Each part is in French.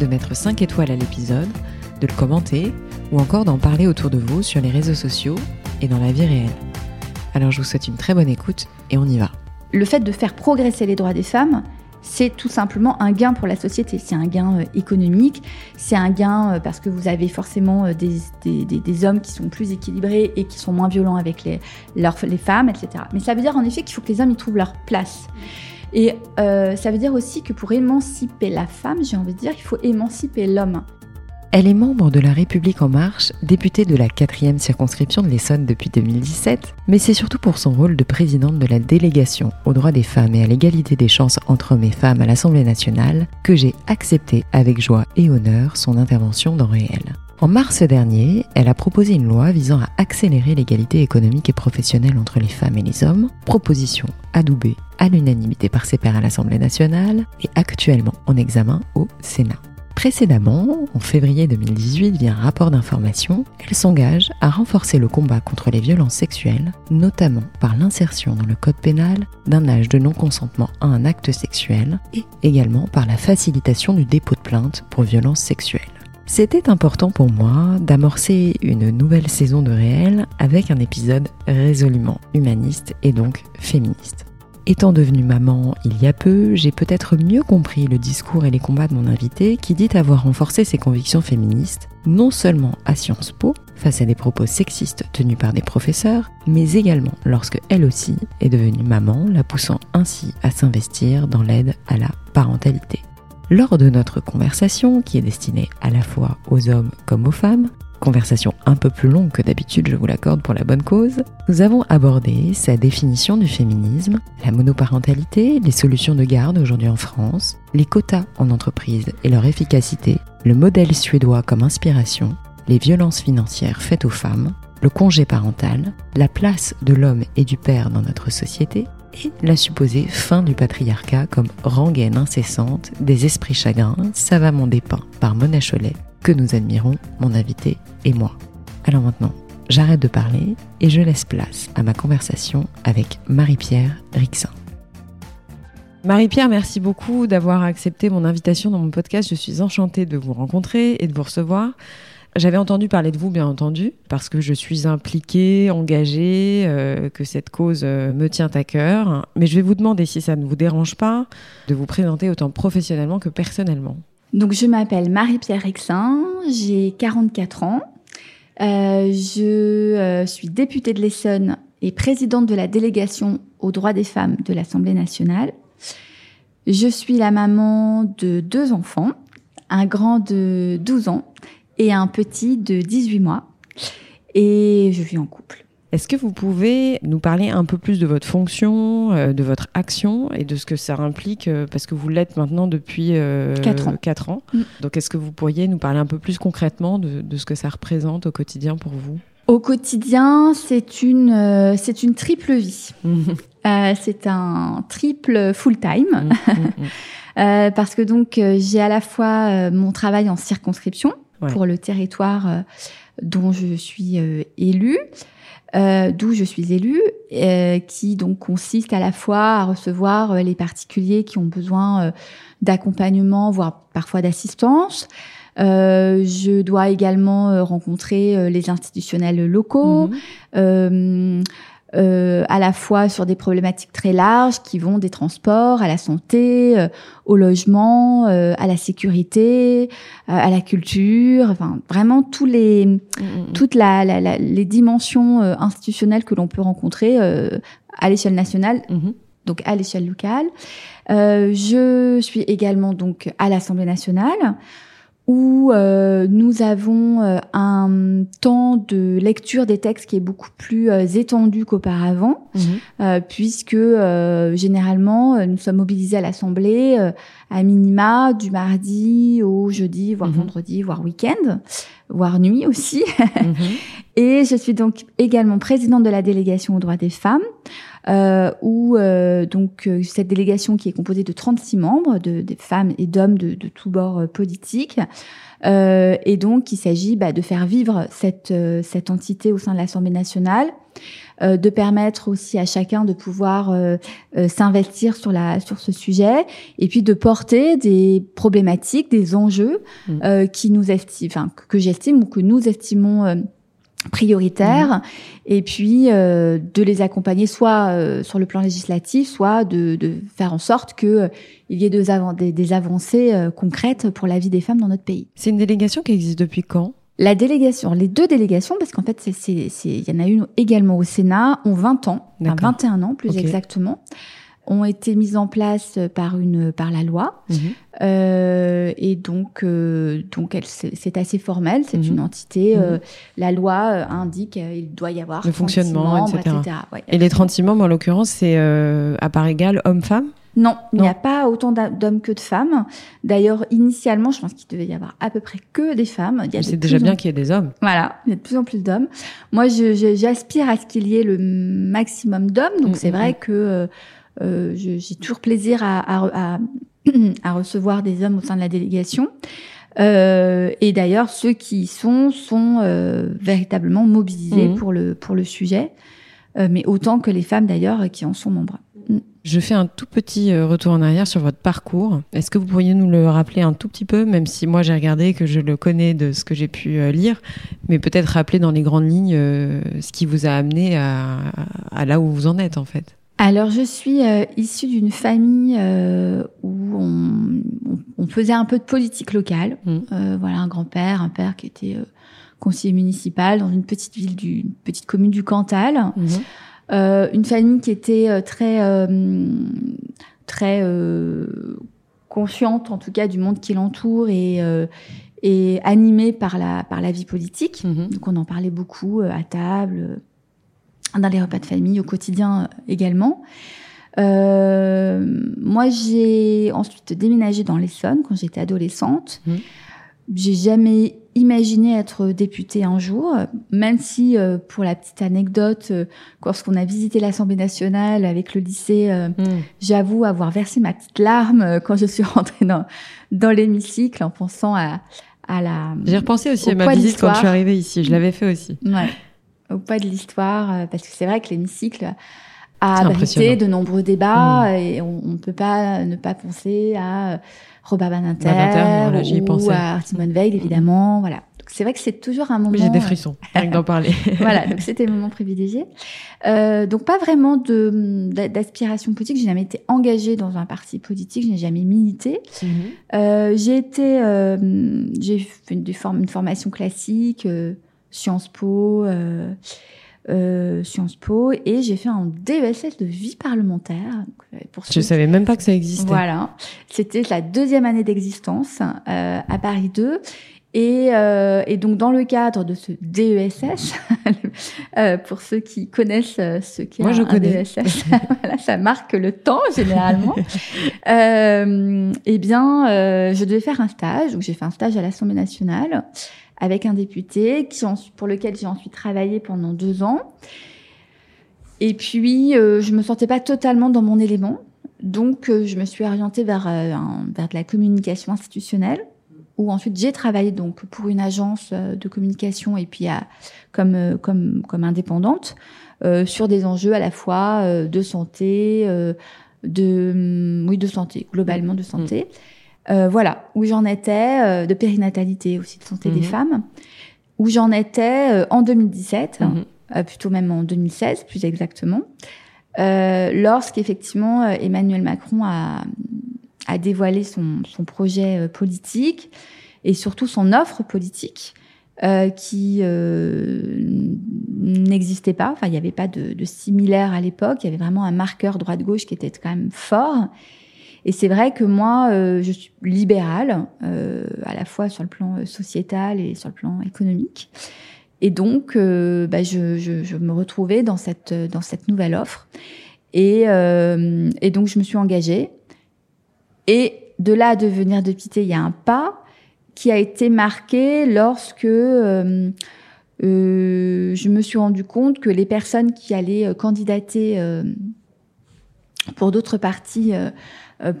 de mettre 5 étoiles à l'épisode, de le commenter ou encore d'en parler autour de vous sur les réseaux sociaux et dans la vie réelle. Alors je vous souhaite une très bonne écoute et on y va. Le fait de faire progresser les droits des femmes, c'est tout simplement un gain pour la société. C'est un gain euh, économique, c'est un gain euh, parce que vous avez forcément euh, des, hommes qui sont plus équilibrés et qui sont moins violents avec les, les femmes, etc. Mais ça veut dire en effet qu'il faut que les hommes y trouvent leur place. Et euh, ça veut dire aussi que pour émanciper la femme, j'ai envie de dire, il faut émanciper l'homme. Elle est membre de La République En Marche, députée de la 4e circonscription de l'Essonne depuis 2017, mais c'est surtout pour son rôle de présidente de la délégation aux droits des femmes et à l'égalité des chances entre hommes et femmes à l'Assemblée nationale que j'ai accepté avec joie et honneur son intervention dans Réel. En mars dernier, elle a proposé une loi visant à accélérer l'égalité économique et professionnelle entre les femmes et les hommes, proposition adoubée à l'unanimité par ses pairs à l'Assemblée nationale et actuellement en examen au Sénat. Précédemment, en février 2018, via un rapport d'information, elle s'engage à renforcer le combat contre les violences sexuelles, notamment par l'insertion dans le code pénal d'un âge de non-consentement à un acte sexuel et également par la facilitation du dépôt de plainte pour violences sexuelles. C'était important pour moi d'amorcer une nouvelle saison de réel avec un épisode résolument humaniste et donc féministe. Étant devenue maman il y a peu, j'ai peut-être mieux compris le discours et les combats de mon invité qui dit avoir renforcé ses convictions féministes, non seulement à Sciences Po, face à des propos sexistes tenus par des professeurs, mais également lorsque elle aussi est devenue maman, la poussant ainsi à s'investir dans l'aide à la parentalité. Lors de notre conversation, qui est destinée à la fois aux hommes comme aux femmes, conversation un peu plus longue que d'habitude, je vous l'accorde pour la bonne cause, nous avons abordé sa définition du féminisme, la monoparentalité, les solutions de garde aujourd'hui en France, les quotas en entreprise et leur efficacité, le modèle suédois comme inspiration, les violences financières faites aux femmes, le congé parental, la place de l'homme et du père dans notre société, et la supposée fin du patriarcat comme rengaine incessante des esprits chagrins savamment dépeints par Mona Cholet, que nous admirons, mon invité et moi. Alors maintenant, j'arrête de parler et je laisse place à ma conversation avec Marie-Pierre Rixin. Marie-Pierre, merci beaucoup d'avoir accepté mon invitation dans mon podcast. Je suis enchantée de vous rencontrer et de vous recevoir. J'avais entendu parler de vous, bien entendu, parce que je suis impliquée, engagée, euh, que cette cause euh, me tient à cœur. Mais je vais vous demander, si ça ne vous dérange pas, de vous présenter autant professionnellement que personnellement. Donc, je m'appelle Marie-Pierre Rexin, j'ai 44 ans. Euh, je suis députée de l'Essonne et présidente de la délégation aux droits des femmes de l'Assemblée nationale. Je suis la maman de deux enfants, un grand de 12 ans et un petit de 18 mois. Et je vis en couple. Est-ce que vous pouvez nous parler un peu plus de votre fonction, euh, de votre action et de ce que ça implique euh, Parce que vous l'êtes maintenant depuis 4 euh, ans. Mm. Donc est-ce que vous pourriez nous parler un peu plus concrètement de, de, ce que ça représente au quotidien pour vous? Au quotidien, c'est une, c'est une triple vie. c'est un triple full-time. Mm, mm, parce que donc j'ai à la fois mon travail en circonscription, pour le territoire euh, dont je suis euh, élue. Euh, d'où je suis élue, qui donc consiste à la fois à recevoir les particuliers qui ont besoin d'accompagnement, voire parfois d'assistance. je dois également rencontrer les institutionnels locaux, mmh. Euh, à la fois sur des problématiques très larges qui vont des transports à la santé, euh, au logement, euh, à la sécurité, à la culture, enfin vraiment tous les, mm, mm, mm. toutes la, la, les dimensions institutionnelles que l'on peut rencontrer à l'échelle nationale, donc à l'échelle locale. je suis également donc à l'Assemblée nationale où euh, nous avons euh, un temps de lecture des textes qui est beaucoup plus euh, étendu qu'auparavant, mhm. puisque généralement nous sommes mobilisés à l'Assemblée à minima du mardi au jeudi, voire mhm. vendredi, voire week-end, voire nuit aussi. Mhm. Et je suis donc également présidente de la délégation aux droits des femmes. Euh, où euh, donc cette délégation qui est composée de 36 membres, de, des femmes et d'hommes de, de tous bords politiques, euh, et donc, il s'agit bah, de faire vivre cette, euh, cette entité au sein de l'Assemblée nationale, euh, de permettre aussi à chacun de pouvoir euh, s'investir sur, la, sur ce sujet, et puis de porter des problématiques, des enjeux mmh. qui nous estiment, enfin, que j'estime ou que nous estimons prioritaires. Mhm. et puis euh, de les accompagner soit euh, sur le plan législatif soit de, de faire en sorte que euh, il y ait des, des, des avancées concrètes pour la vie des femmes dans notre pays. C'est une délégation qui existe depuis quand? La délégation, les deux délégations, parce qu'en fait, il y en a une également au Sénat, ont 20 ans, enfin 21 ans plus exactement ont été mises en place par une par la loi mhm. euh, et donc euh, donc elle c'est assez formel c'est mhm. une entité euh, mhm. la loi euh, indique il doit y avoir le fonctionnement etc, et les 36 membres en l'occurrence c'est à part égale hommes-femmes? Non, il n'y a pas autant d'hommes que de femmes. D'ailleurs, initialement, je pense qu'il devait y avoir à peu près que des femmes. C'est déjà bien qu'il y ait des hommes. Voilà, il y a de plus en plus d'hommes. Moi, j'aspire à ce qu'il y ait le maximum d'hommes. Donc, mm, c'est mm, vrai mm. que j'ai toujours plaisir à, à, à, à, recevoir des hommes au sein de la délégation. Euh, et d'ailleurs, ceux qui y sont sont euh, véritablement mobilisés mmh. pour le pour le sujet, euh, mais autant que les femmes d'ailleurs qui en sont membres. Mmh. Je fais un tout petit euh, retour en arrière sur votre parcours. Est-ce que vous pourriez nous le rappeler un tout petit peu, même si moi j'ai regardé que je le connais de ce que j'ai pu euh, lire, mais peut-être rappeler dans les grandes lignes ce qui vous a amené à, à là où vous en êtes en fait? Alors, je suis euh, issue d'une famille euh, où on, on, faisait un peu de politique locale. Mmh. Euh, voilà, un grand-père, un père qui était euh, conseiller municipal dans une petite ville, du, une petite commune du Cantal. Mmh. Euh, une famille qui était très, très consciente, en tout cas, du monde qui l'entoure et et animée par la par la vie politique. Mmh. Donc, on en parlait beaucoup à table dans les repas de famille, au quotidien euh, également. Euh, moi, j'ai ensuite déménagé dans l'Essonne quand j'étais adolescente. Mmh. J'ai jamais imaginé être députée un jour, même si, euh, pour la petite anecdote, euh, lorsqu'on a visité l'Assemblée nationale avec le lycée, euh, mmh. j'avoue avoir versé ma petite larme quand je suis rentrée dans, dans l'hémicycle en pensant à, à la. J'ai repensé aussi à ma visite quand je suis arrivée ici. Je l'avais fait aussi. Ouais au pas de l'histoire, euh, parce que c'est vrai que l'hémicycle a abrité de nombreux débats mmh. et on ne peut pas ne pas penser à euh, Robert Badinter, ou à Simone Veil, mmh. évidemment. Voilà. C'est vrai que c'est toujours un moment. J'ai des frissons, rien d'en parler. voilà, donc c'était le moment privilégié. Euh, donc pas vraiment de d'aspiration politique. J'ai jamais été engagée dans un parti politique. Je n'ai jamais milité. Mmh. Euh, j'ai été, euh, j'ai fait une, une, formation classique. Euh, Sciences Po, euh, euh, Sciences Po, et j'ai fait un DESS de vie parlementaire. Euh, pour Je savais même pas que ça existait. Voilà, c'était la deuxième année d'existence euh, à Paris 2. Et, euh, et, donc dans le cadre de ce DESS, euh, pour ceux qui connaissent ce qu'est Moi, je un connais. DESS, voilà, ça marque le temps généralement. euh, eh bien, je devais faire un stage, donc j'ai fait un stage à l'Assemblée nationale avec un député qui, pour lequel j'ai ensuite travaillé pendant deux ans. Et puis, euh, je me sentais pas totalement dans mon élément. Donc, euh, je me suis orientée vers, euh, vers de la communication institutionnelle, où ensuite j'ai travaillé donc pour une agence euh, de communication et puis à, comme, comme, comme indépendante sur des enjeux à la fois de santé, de, oui, de santé, globalement de santé. Mmh. Euh, voilà, où j'en étais, euh, de périnatalité aussi, de santé des mhm. femmes, où j'en étais euh, en 2017, mhm. plutôt même en 2016 plus exactement, lorsqu'effectivement Emmanuel Macron a, a dévoilé son, son projet politique et surtout son offre politique. Euh, qui euh, n'existait pas. Enfin, il n'y avait pas de, de similaire à l'époque. Il y avait vraiment un marqueur droite-gauche qui était quand même fort. Et c'est vrai que moi, euh, je suis libérale, euh, à la fois sur le plan euh, sociétal et sur le plan économique. Et donc, bah, je, je, me retrouvais dans cette, dans cette nouvelle offre. Et, et donc, je me suis engagée. Et de là à devenir députée, il y a un pas qui a été marqué lorsque euh, je me suis rendu compte que les personnes qui allaient candidater pour d'autres partis euh,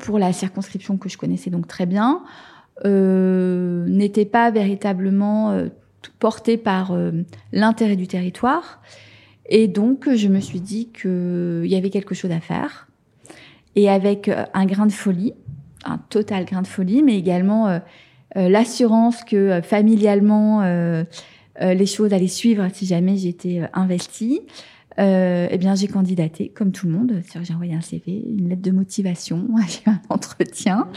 pour la circonscription que je connaissais donc très bien, euh, n'était pas véritablement euh, portée par l'intérêt du territoire. Et donc, je me suis dit qu'il y avait quelque chose à faire. Et avec un grain de folie, un total grain de folie, mais également l'assurance que familialement, les choses allaient suivre si jamais j'étais investie euh, eh bien, j'ai candidaté, comme tout le monde. J'ai envoyé un CV, une lettre de motivation, j'ai eu un entretien.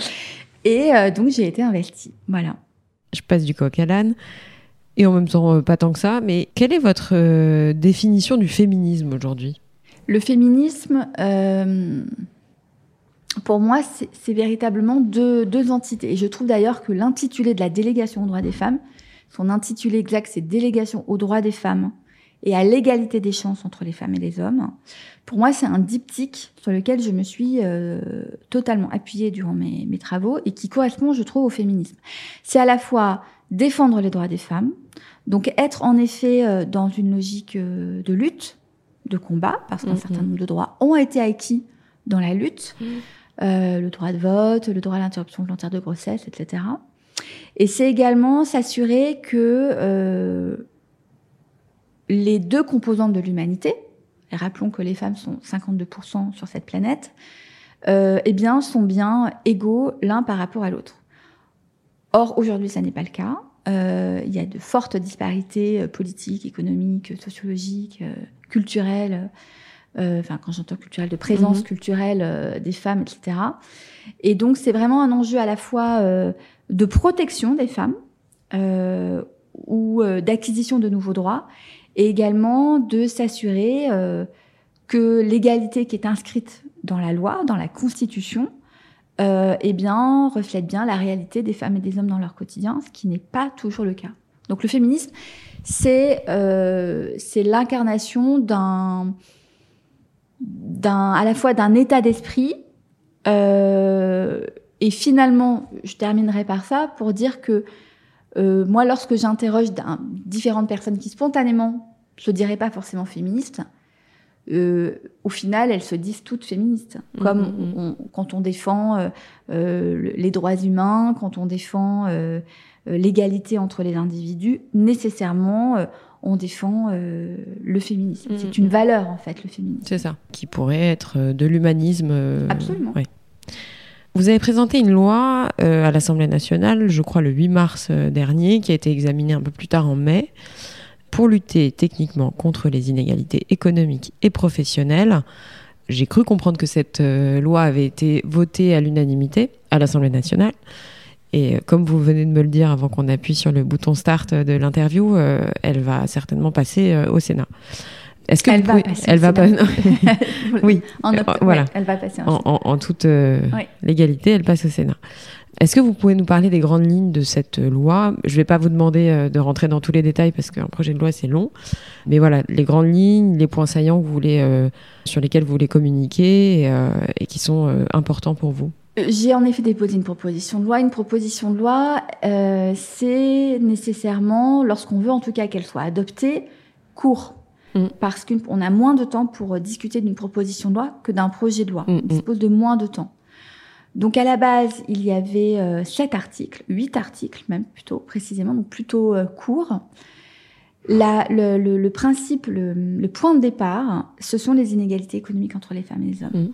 Et euh, donc, j'ai été investie. Voilà. Je passe du coq à l'âne. Et en même temps, euh, pas tant que ça. Mais quelle est votre euh, définition du féminisme aujourd'hui? Le féminisme, pour moi, c'est véritablement deux, deux entités. Et je trouve d'ailleurs que l'intitulé de la délégation aux droits des femmes, son intitulé exact, c'est Délégation aux droits des femmes et à l'égalité des chances entre les femmes et les hommes. Pour moi, c'est un diptyque sur lequel je me suis euh, totalement appuyée durant mes, mes, travaux et qui correspond, je trouve, au féminisme. C'est à la fois défendre les droits des femmes, donc être en effet euh, dans une logique euh, de lutte, de combat, parce qu'un mm-hmm. certain nombre de droits ont été acquis dans la lutte, mm. le droit de vote, le droit à l'interruption volontaire de grossesse, etc. Et c'est également s'assurer que les deux composantes de l'humanité, et rappelons que les femmes sont 52% sur cette planète, euh, eh bien, sont bien égaux l'un par rapport à l'autre. Or, aujourd'hui, ça n'est pas le cas. Euh, il y a de fortes disparités euh, politiques, économiques, sociologiques, euh, culturelles. Euh, enfin, quand j'entends culturelle, de présence mhm. culturelle des femmes, etc. Et donc, c'est vraiment un enjeu à la fois de protection des femmes ou d'acquisition de nouveaux droits, et également de s'assurer euh, que l'égalité qui est inscrite dans la loi, dans la Constitution, euh, eh bien, reflète bien la réalité des femmes et des hommes dans leur quotidien, ce qui n'est pas toujours le cas. Donc le féminisme, c'est euh, l'incarnation d'un à la fois d'un état d'esprit euh, et finalement, je terminerai par ça pour dire que euh, moi, lorsque j'interroge différentes personnes qui spontanément se diraient pas forcément féministes, euh, au final, elles se disent toutes féministes. Mmh, Comme mmh, quand on défend euh, les droits humains, quand on défend l'égalité entre les individus, nécessairement, on défend le féminisme. C'est une valeur, en fait, le féminisme. C'est ça, qui pourrait être de l'humanisme. Absolument. Vous avez présenté une loi euh, à l'Assemblée nationale, je crois le 8 mars euh, dernier, qui a été examinée un peu plus tard en mai, pour lutter techniquement contre les inégalités économiques et professionnelles. J'ai cru comprendre que cette euh, loi avait été votée à l'unanimité à l'Assemblée nationale. Et comme vous venez de me le dire avant qu'on appuie sur le bouton start de l'interview, elle va certainement passer au Sénat. Est-ce que elle, va passer elle va passer Oui, en voilà. elle va passer en, en, toute euh, légalité, elle passe au Sénat. Est-ce que vous pouvez nous parler des grandes lignes de cette loi? Je ne vais pas vous demander euh, de rentrer dans tous les détails parce qu'un projet de loi c'est long, mais voilà les grandes lignes, les points saillants que vous voulez, euh, sur lesquels vous voulez communiquer et, et qui sont importants pour vous. J'ai en effet déposé une proposition de loi. Une proposition de loi, c'est nécessairement, lorsqu'on veut en tout cas qu'elle soit adoptée, court. Mm. parce qu'on a moins de temps pour euh, discuter d'une proposition de loi que d'un projet de loi. Mm, On mm. dispose de moins de temps. Donc à la base, il y avait euh, sept articles, huit articles même plutôt précisément, donc plutôt euh, court. le, principe, le, point de départ, ce sont les inégalités économiques entre les femmes et les hommes.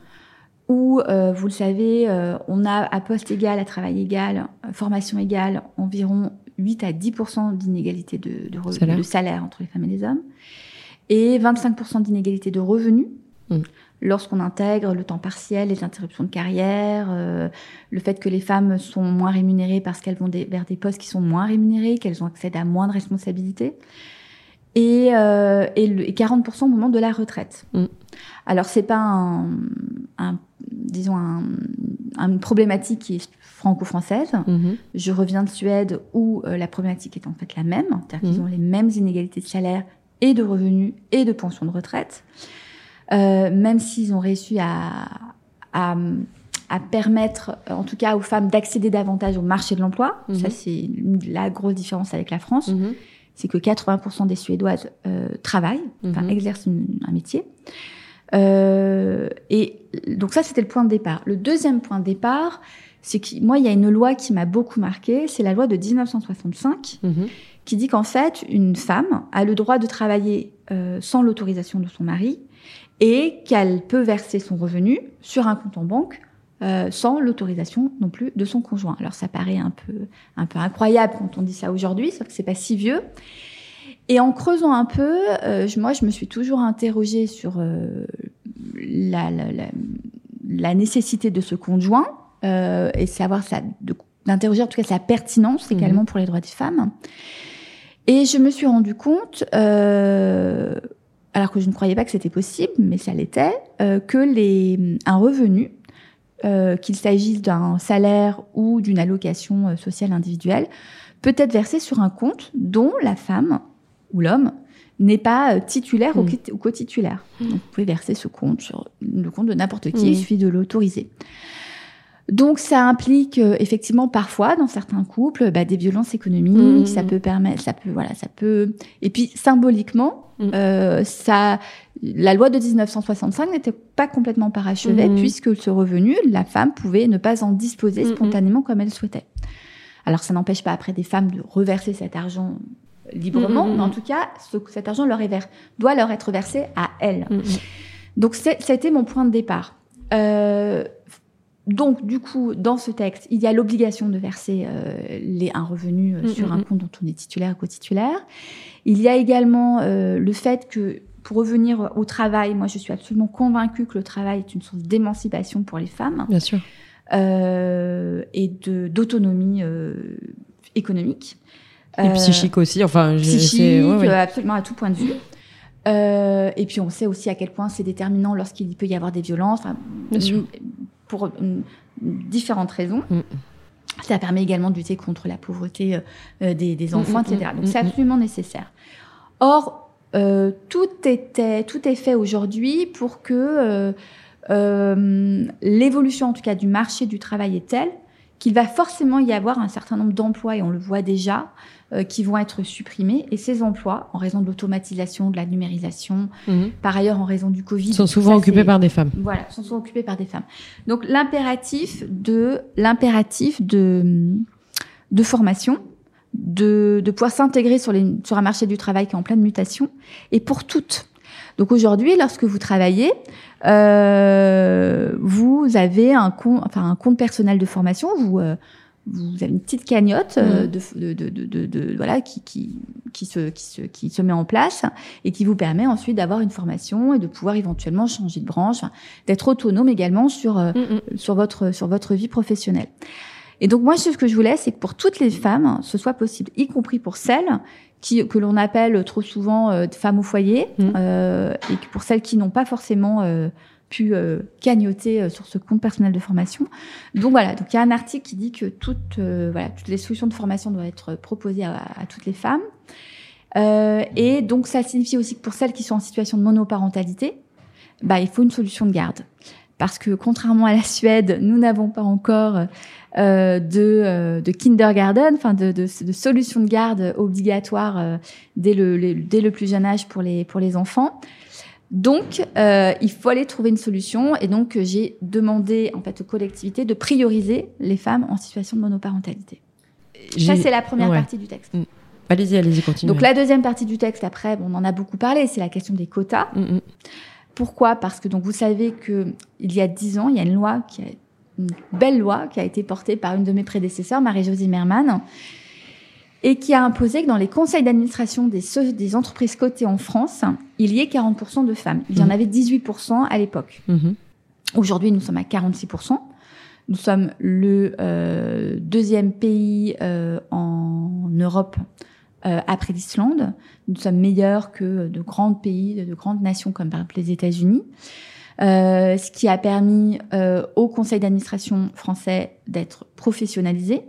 Où, vous le savez, on a à poste égal, à travail égal, formation égale, environ 8 à 10% d'inégalités de, de, de salaire entre les femmes et les hommes et 25% d'inégalité de revenus. Mm. Lorsqu'on intègre le temps partiel, les interruptions de carrière, euh, le fait que les femmes sont moins rémunérées parce qu'elles vont vers des postes qui sont moins rémunérés, qu'elles ont accès à moins de responsabilités, et, euh, et, 40% au moment de la retraite. Mm. Alors c'est pas un, un disons un, une problématique qui est franco-française. Mhm. Je reviens de Suède où euh, la problématique est en fait la même, c'est-à-dire qu'ils mhm. ont les mêmes inégalités de salaire et de revenus et de pension de retraite, euh, même s'ils ont réussi à, à, à, permettre, en tout cas aux femmes, d'accéder davantage au marché de l'emploi. Ça, c'est la grosse différence avec la France. C'est que 80% des Suédoises euh, travaillent, enfin exercent un métier. Euh, et donc ça, c'était le point de départ. Le deuxième point de départ, c'est que moi, il y a une loi qui m'a beaucoup marqué, c'est la loi de 1965, mhm. qui dit qu'en fait, une femme a le droit de travailler euh, sans l'autorisation de son mari et qu'elle peut verser son revenu sur un compte en banque euh, sans l'autorisation non plus de son conjoint. Alors ça paraît un peu un peu incroyable quand on dit ça aujourd'hui, sauf que c'est pas si vieux. Et en creusant un peu, euh, moi, je me suis toujours interrogée sur euh, la, la, la, la, nécessité de ce conjoint et savoir ça, d'interroger en tout cas sa pertinence mhm. également pour les droits des femmes. Et je me suis rendu compte, alors que je ne croyais pas que c'était possible, mais ça l'était, euh, que les, un revenu, qu'il s'agisse d'un salaire ou d'une allocation sociale individuelle, peut être versé sur un compte dont la femme ou l'homme n'est pas euh, titulaire ou mm. co-titulaire. Vous pouvez verser ce compte sur le compte de n'importe qui, il suffit de l'autoriser. Donc ça implique euh, effectivement parfois dans certains couples bah, des violences économiques, ça peut permettre, ça peut voilà, ça peut et puis symboliquement euh, ça la loi de 1965 n'était pas complètement parachevée puisque ce revenu la femme pouvait ne pas en disposer spontanément comme elle souhaitait. Alors ça n'empêche pas après des femmes de reverser cet argent librement, mais en tout cas, ce, cet argent leur est vers, doit leur être versé à elles. Donc, ça a été mon point de départ. Euh, donc, du coup, dans ce texte, il y a l'obligation de verser euh, les, un revenu euh, sur un compte dont on est titulaire ou co-titulaire. Il y a également euh, le fait que, pour revenir au travail, moi, je suis absolument convaincue que le travail est une source d'émancipation pour les femmes. Bien sûr. Et d'autonomie économique. Et psychique aussi, enfin, psychique, euh, absolument à tout point de vue. Euh, et puis on sait aussi à quel point c'est déterminant lorsqu'il peut y avoir des violences, pour différentes raisons. Mm. Ça permet également de lutter contre la pauvreté des, des, mm, enfants, mm, etc. Donc c'est absolument nécessaire. Or, euh, tout était, tout est fait aujourd'hui pour que euh, l'évolution, en tout cas, du marché du travail est telle qu'il va forcément y avoir un certain nombre d'emplois, et on le voit déjà, euh, qui vont être supprimés. Et ces emplois, en raison de l'automatisation, de la numérisation, mhm. par ailleurs en raison du Covid, sont souvent occupés par des femmes. Voilà, sont souvent occupés par des femmes. Donc l'impératif de l'impératif de de formation, de, de pouvoir s'intégrer sur, les, sur un marché du travail qui est en pleine mutation, et pour toutes. Donc aujourd'hui, lorsque vous travaillez, euh, vous avez un compte, enfin un compte personnel de formation. Vous euh, vous avez une petite cagnotte euh, mmh. de, de, de, de, voilà qui, qui, qui, se, qui, se, qui se met en place et qui vous permet ensuite d'avoir une formation et de pouvoir éventuellement changer de branche, d'être autonome également sur, euh, mmh, mmh. sur, votre, sur votre vie professionnelle. Et donc moi, ce que je voulais, c'est que pour toutes les femmes, ce soit possible, y compris pour celles qui, que l'on appelle trop souvent euh, femmes au foyer, euh, et que pour celles qui n'ont pas forcément euh, pu euh, cagnoter euh, sur ce compte personnel de formation. Donc voilà, donc il y a un article qui dit que toutes, euh, voilà, toutes les solutions de formation doivent être proposées à, toutes les femmes. et donc ça signifie aussi que pour celles qui sont en situation de monoparentalité, bah, il faut une solution de garde. Parce que contrairement à la Suède, nous n'avons pas encore euh, de, de kindergarten, enfin de, de, de solution de garde obligatoire dès, le, dès le plus jeune âge pour les, pour les enfants. Donc, euh, il faut aller trouver une solution. Et donc, j'ai demandé en fait aux collectivités de prioriser les femmes en situation de monoparentalité. Ça, c'est la première partie du texte. Mm. Allez-y, allez-y, continuez. Donc, la deuxième partie du texte, après, on en a beaucoup parlé, c'est la question des quotas. Mm, mm. Pourquoi? Parce que donc vous savez que il y a dix ans, il y a une loi qui a une belle loi qui a été portée par une de mes prédécesseurs, Marie-Josie Merman, et qui a imposé que dans les conseils d'administration des, des entreprises cotées en France, il y ait 40% de femmes. Il y en mmh. avait 18% à l'époque. Mmh. Aujourd'hui, nous sommes à 46%. Nous sommes le euh, deuxième pays euh, en Europe euh, après l'Islande. Nous sommes meilleurs que de grands pays, de, grandes nations comme par exemple les États-Unis. ce qui a permis au conseil d'administration français d'être professionnalisé.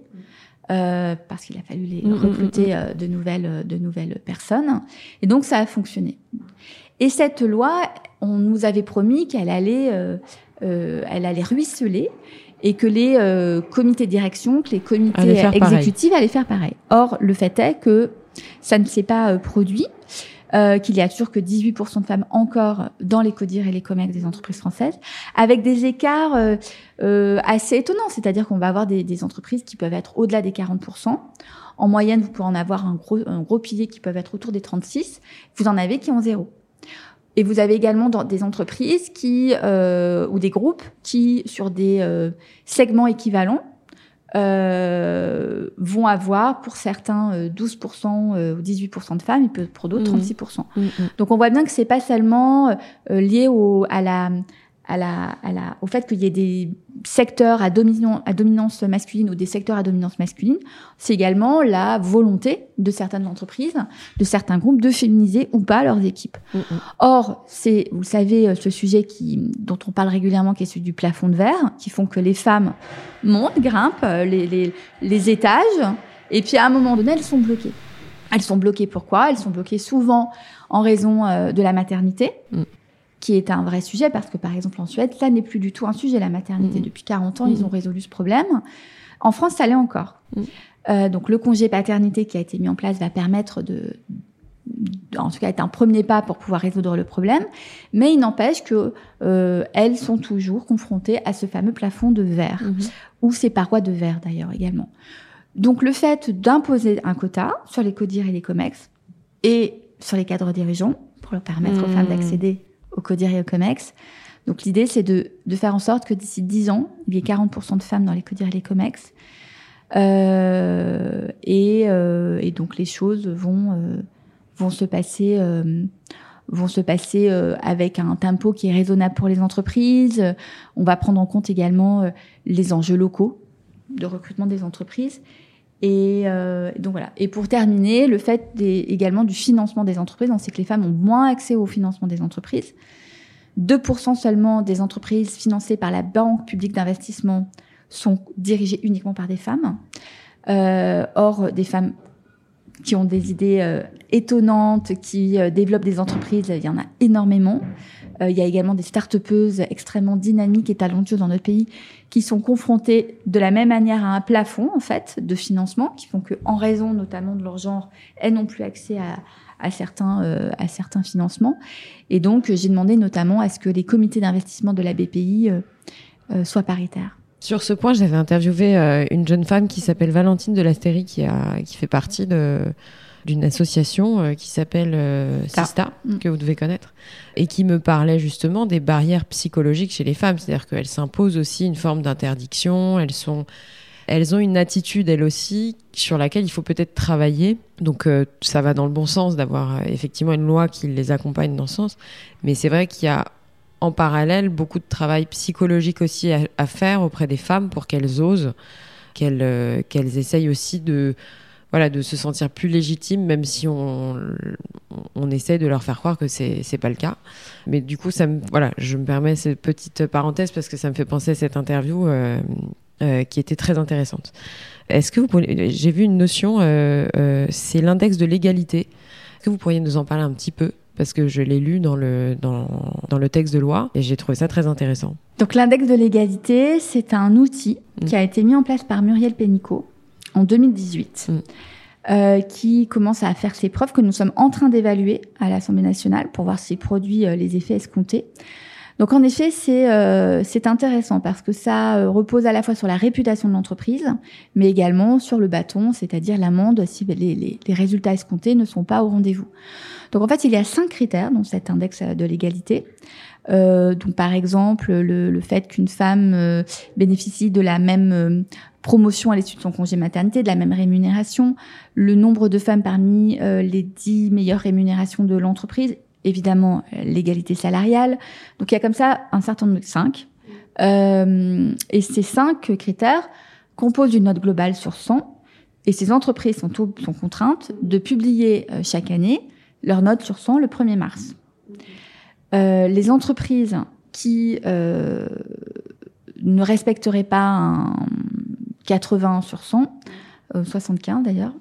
Parce qu'il a fallu les mm, mm, mm, recruter de nouvelles de nouvelles personnes et donc ça a fonctionné et cette loi on nous avait promis qu'elle allait elle allait ruisseler et que les euh, comités de direction, que les comités exécutifs allaient faire pareil. Or, le fait est que ça ne s'est pas euh, produit. Euh, qu'il y a toujours que 18% de femmes encore dans les CODIR et les COMEX des entreprises françaises, avec des écarts euh, euh, assez étonnants. C'est-à-dire qu'on va avoir des, des, entreprises qui peuvent être au-delà des 40%. En moyenne, vous pouvez en avoir un gros, un gros pilier qui peuvent être autour des 36. Vous en avez qui ont zéro. Et vous avez également dans des entreprises qui euh, ou des groupes qui, sur des euh, segments équivalents, euh, vont avoir pour certains 12% euh, ou 18% de femmes, et pour d'autres 36%. Mmh. Mmh, mmh. Donc on voit bien que c'est pas seulement lié au, à la à la, à la, au fait qu'il y ait des secteurs à, dominance, à dominance masculine ou des secteurs à dominance masculine, c'est également la volonté de certaines entreprises, de certains groupes, de féminiser ou pas leurs équipes. Or, c'est, vous savez, ce sujet qui, dont on parle régulièrement, qui est celui du plafond de verre, qui font que les femmes montent, grimpent euh, les, les, les étages, et puis à un moment donné, elles sont bloquées. Elles sont bloquées pourquoi? Elles sont bloquées souvent en raison euh, de la maternité. Mm qui est un vrai sujet parce que par exemple en Suède, ça n'est plus du tout un sujet la maternité. Mm. Depuis 40 ans, ils mm. ont résolu ce problème. En France, ça l'est encore. Mm. Euh, donc le congé paternité qui a été mis en place va permettre de, en tout cas, être un premier pas pour pouvoir résoudre le problème. Mais il n'empêche que euh, elles sont toujours confrontées à ce fameux plafond de verre mm-hmm. ou ces parois de verre d'ailleurs également. Donc le fait d'imposer un quota sur les CODIR et les COMEX et sur les cadres dirigeants pour leur permettre aux femmes d'accéder au CODIR et au COMEX. Donc l'idée, c'est de, de, faire en sorte que d'ici 10 ans, il y ait 40% de femmes dans les CODIR et les COMEX. Euh, et, euh, et, donc les choses vont, euh, vont se passer, vont se passer avec un tempo qui est raisonnable pour les entreprises. On va prendre en compte également les enjeux locaux de recrutement des entreprises. Et donc voilà. Et pour terminer, le fait également du financement des entreprises, on sait que les femmes ont moins accès au financement des entreprises. 2% seulement des entreprises financées par la Banque publique d'investissement sont dirigées uniquement par des femmes. Euh, or, des femmes qui ont des idées euh, étonnantes, qui euh, développent des entreprises, il y en a énormément. Euh, il y a également des start-upeuses extrêmement dynamiques et talentueuses dans notre pays qui sont confrontées de la même manière à un plafond en fait de financement, qui font que, en raison notamment de leur genre, elles n'ont plus accès à, certains euh, à certains financements. Et donc j'ai demandé notamment à ce que les comités d'investissement de la BPI euh, soient paritaires. Sur ce point, j'avais interviewé une jeune femme qui s'appelle Valentine de l'Astérie, qui, a, qui fait partie de, d'une association euh, qui s'appelle euh, Sista, mm. que vous devez connaître, et qui me parlait justement des barrières psychologiques chez les femmes. C'est-à-dire qu'elles s'imposent aussi une forme d'interdiction, elles sont elles ont une attitude, elles aussi, sur laquelle il faut peut-être travailler. Donc euh, ça va dans le bon sens d'avoir effectivement une loi qui les accompagne dans ce sens. Mais c'est vrai qu'il y a en parallèle beaucoup de travail psychologique aussi à, à faire auprès des femmes pour qu'elles osent, qu'elles qu'elles essayent aussi de voilà, de se sentir plus légitime, même si on, on essaie de leur faire croire que c'est n'est pas le cas. Mais du coup, ça me, voilà, je me permets cette petite parenthèse parce que ça me fait penser à cette interview euh, euh, qui était très intéressante. Est-ce que vous pouvez, j'ai vu une notion, euh, c'est l'index de l'égalité. Est-ce que vous pourriez nous en parler un petit peu? Parce que je l'ai lu dans le, dans, dans, le texte de loi et j'ai trouvé ça très intéressant. Donc l'index de l'égalité, c'est un outil mmh. qui a été mis en place par Muriel Pénicaud en 2018, mm. euh, qui commence à faire ses preuves, que nous sommes en train d'évaluer à l'Assemblée nationale pour voir s'il produit euh, les effets escomptés. Donc en effet, c'est euh, c'est intéressant parce que ça repose à la fois sur la réputation de l'entreprise, mais également sur le bâton, c'est-à-dire l'amende si les, les, les, résultats escomptés ne sont pas au rendez-vous. Donc en fait, il y a cinq critères dans cet index de l'égalité. Donc par exemple, le, le fait qu'une femme bénéficie de la même promotion à l'issue de son congé maternité, de la même rémunération, le nombre de femmes parmi euh, les dix meilleures rémunérations de l'entreprise, évidemment euh, l'égalité salariale. Donc il y a comme ça un certain nombre de cinq. Euh, et ces cinq critères composent une note globale sur 100. Et ces entreprises sont, sont contraintes de publier euh, chaque année leur note sur 100 le 1er mars. les entreprises qui ne respecterait pas un 80 sur 100, 75 d'ailleurs,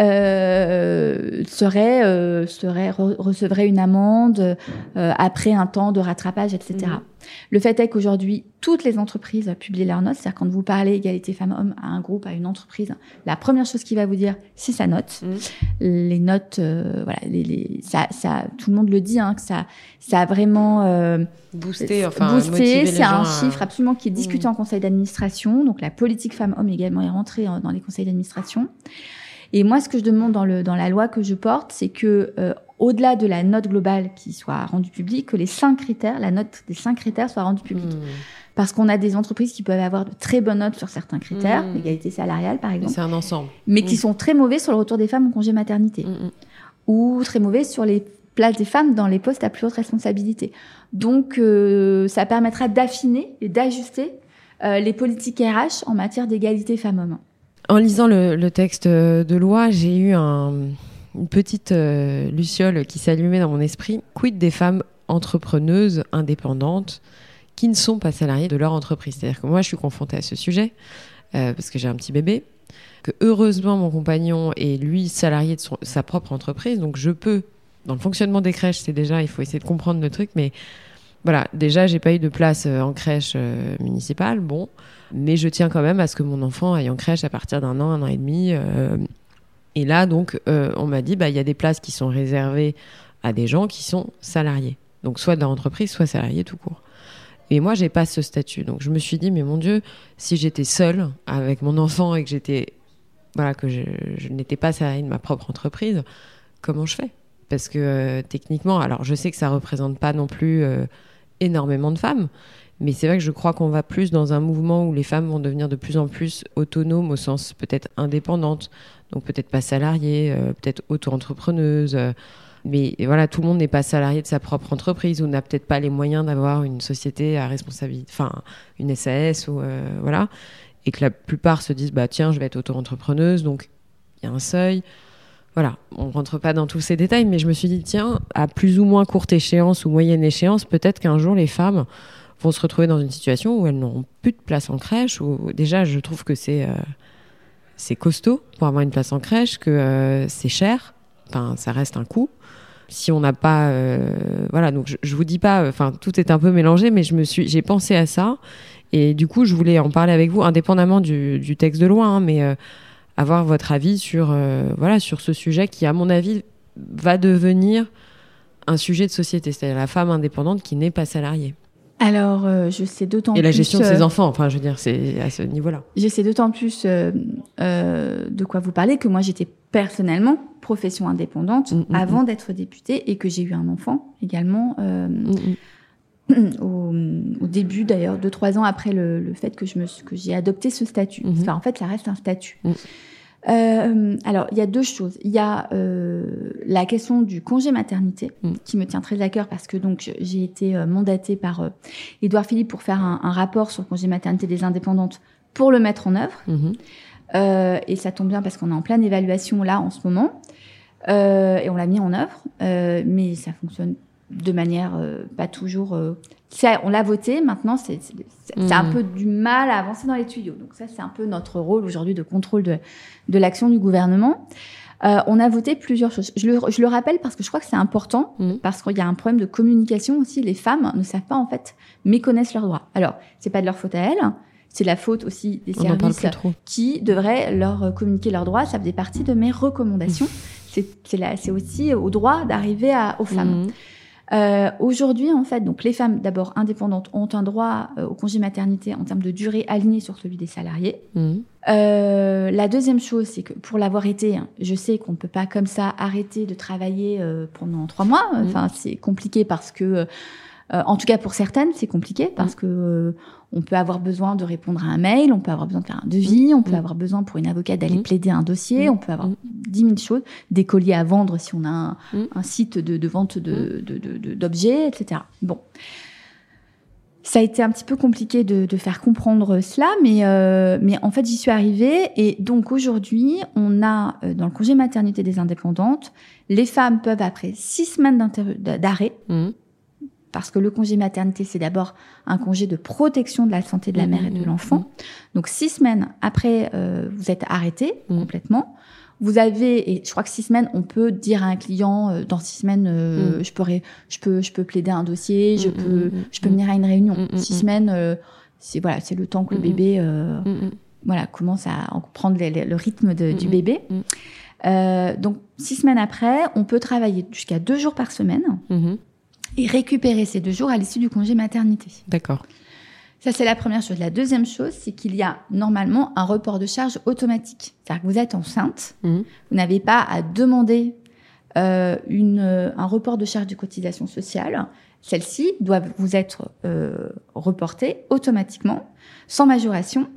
euh, serait, euh, serait recevrait une amende euh, après un temps de rattrapage, etc. Mm. Le fait est qu'aujourd'hui, toutes les entreprises publient leurs notes. C'est-à-dire quand vous parlez égalité femmes-hommes à un groupe, à une entreprise, la première chose qu'il va vous dire, c'est sa note. Mm. Les notes, euh, voilà, les, les, ça, ça, tout le monde le dit, hein, que ça, ça a vraiment euh, boosté. Enfin, boosté. C'est un chiffre absolument qui est discuté mm. en conseil d'administration. Donc la politique femmes-hommes également est rentrée dans les conseils d'administration. Et moi, ce que je demande dans, le, dans la loi que je porte, c'est que euh, au-delà de la note globale qui soit rendue publique, que les cinq critères, la note des cinq critères soit rendue publique. Hmm. Parce qu'on a des entreprises qui peuvent avoir de très bonnes notes sur certains critères, mmh. l'égalité salariale par exemple. C'est un ensemble. Mais qui hmm. sont très mauvais sur le retour des femmes au congé maternité. Hmm, Ou très mauvais sur les places des femmes dans les postes à plus haute responsabilité. Donc, euh, ça permettra d'affiner et d'ajuster euh, les politiques RH en matière d'égalité femmes-hommes. En lisant le, texte de loi, j'ai eu une petite euh, luciole qui s'allumait dans mon esprit. Quid des femmes entrepreneuses, indépendantes, qui ne sont pas salariées de leur entreprise? C'est-à-dire que moi, je suis confrontée à ce sujet euh, parce que j'ai un petit bébé. Que heureusement, mon compagnon est lui salarié de sa propre entreprise, donc je peux. Dans le fonctionnement des crèches, c'est déjà, il faut essayer de comprendre le truc, mais voilà, déjà, j'ai pas eu de place euh, en crèche municipale. Bon, mais je tiens quand même à ce que mon enfant aille en crèche à partir d'un an, un an et demi. Et là, donc, euh, on m'a dit, bah, y a des places qui sont réservées à des gens qui sont salariés. Donc, soit dans l'entreprise, soit salariés tout court. Et moi, j'ai pas ce statut. Donc, je me suis dit, mais mon Dieu, si j'étais seule avec mon enfant et que j'étais, voilà, que je, n'étais pas salariée de ma propre entreprise, comment je fais? Parce que euh, techniquement, alors, je sais que ça représente pas non plus énormément de femmes, mais c'est vrai que je crois qu'on va plus dans un mouvement où les femmes vont devenir de plus en plus autonomes au sens peut-être indépendantes, donc peut-être pas salariées, euh, peut-être auto-entrepreneuses. Euh, mais voilà, tout le monde n'est pas salarié de sa propre entreprise ou n'a peut-être pas les moyens d'avoir une société à responsabilité, enfin une SAS ou euh, voilà. Et que la plupart se disent bah tiens, je vais être auto-entrepreneuse, donc il y a un seuil. Voilà, on rentre pas dans tous ces détails, mais je me suis dit tiens, à plus ou moins courte échéance ou moyenne échéance, peut-être qu'un jour les femmes vont se retrouver dans une situation où elles n'auront plus de place en crèche. Ou déjà, je trouve que c'est c'est costaud pour avoir une place en crèche, que euh, c'est cher. Enfin, ça reste un coût. Si on n'a pas, euh, voilà. Donc, je, je, vous dis pas. Enfin, tout est un peu mélangé, mais je me suis, j'ai pensé à ça. Et du coup, je voulais en parler avec vous, indépendamment du, texte de loi, hein, mais avoir votre avis sur, voilà, sur ce sujet qui, à mon avis, va devenir un sujet de société, c'est-à-dire la femme indépendante qui n'est pas salariée. Alors, euh, je sais d'autant plus. Et la gestion de ses euh, enfants, enfin, je veux dire, c'est à ce niveau-là. Je sais d'autant plus euh, de quoi vous parlez que moi, j'étais personnellement profession indépendante mm, mm, avant mm. d'être députée et que j'ai eu un enfant également au, au, début, d'ailleurs, deux trois ans après le, le, fait que je me que j'ai adopté ce statut. Enfin, en fait, ça reste un statut. Euh, alors, il y a deux choses. Il y a euh, la question du congé maternité mm. qui me tient très à cœur parce que donc j'ai été euh, mandatée par euh, Édouard Philippe pour faire un, un, rapport sur le congé maternité des indépendantes pour le mettre en œuvre. Mm-hmm. Euh, et ça tombe bien parce qu'on est en pleine évaluation là en ce moment et on l'a mis en œuvre, mais ça fonctionne de manière pas toujours on l'a voté, maintenant c'est un mm. peu du mal à avancer dans les tuyaux. Donc ça c'est un peu notre rôle aujourd'hui de contrôle de, de l'action du gouvernement. Euh, on a voté plusieurs choses. Je le, je le rappelle parce que je crois que c'est important, mm. parce qu'il y a un problème de communication aussi. Les femmes ne savent pas en fait méconnaissent leurs droits. Alors c'est pas de leur faute à elles, c'est la faute aussi des services qui devraient leur communiquer leurs droits. Ça faisait partie de mes recommandations. Mm. C'est aussi au droit d'arriver aux femmes. Euh, Aujourd'hui, en fait, donc les femmes d'abord indépendantes ont un droit euh, au congé maternité en termes de durée aligné sur celui des salariés. Mmh. Euh, la deuxième chose, c'est que pour l'avoir été, hein, je sais qu'on ne peut pas comme ça arrêter de travailler euh, pendant trois mois. Mmh. Enfin, c'est compliqué parce que euh, en tout cas, pour certaines, c'est compliqué parce mm. que euh, on peut avoir besoin de répondre à un mail, on peut avoir besoin de faire un devis, on peut mm. avoir besoin pour une avocate d'aller mm. plaider un dossier, on peut avoir dix mille choses, des colliers à vendre si on a un, site de, vente d'objets, etc. Bon. Ça a été un petit peu compliqué de, faire comprendre cela, mais, euh, mais en fait, j'y suis arrivée. Et donc aujourd'hui, on a, dans le congé maternité des indépendantes, les femmes peuvent, après six semaines d'arrêt, parce que le congé maternité, c'est d'abord un congé de protection de la santé de la mère et de l'enfant. Donc six semaines après, euh, vous êtes arrêté complètement. Vous avez, et je crois que six semaines, on peut dire à un client, euh, dans six semaines, euh, je, peux, je, peux, je peux plaider un dossier, je, peux, je peux venir à une réunion. Six semaines, c'est voilà, c'est le temps que le bébé voilà, commence à prendre le rythme du bébé. donc six semaines après, on peut travailler jusqu'à deux jours par semaine et récupérer ces deux jours à l'issue du congé maternité. D'accord. Ça, c'est la première chose. La deuxième chose, c'est qu'il y a normalement un report de charge automatique. C'est-à-dire que vous êtes enceinte, mmh. vous n'avez pas à demander euh, une, euh, un report de charge de cotisation sociale. Celles-ci doivent vous être euh, reportées automatiquement, sans majoration,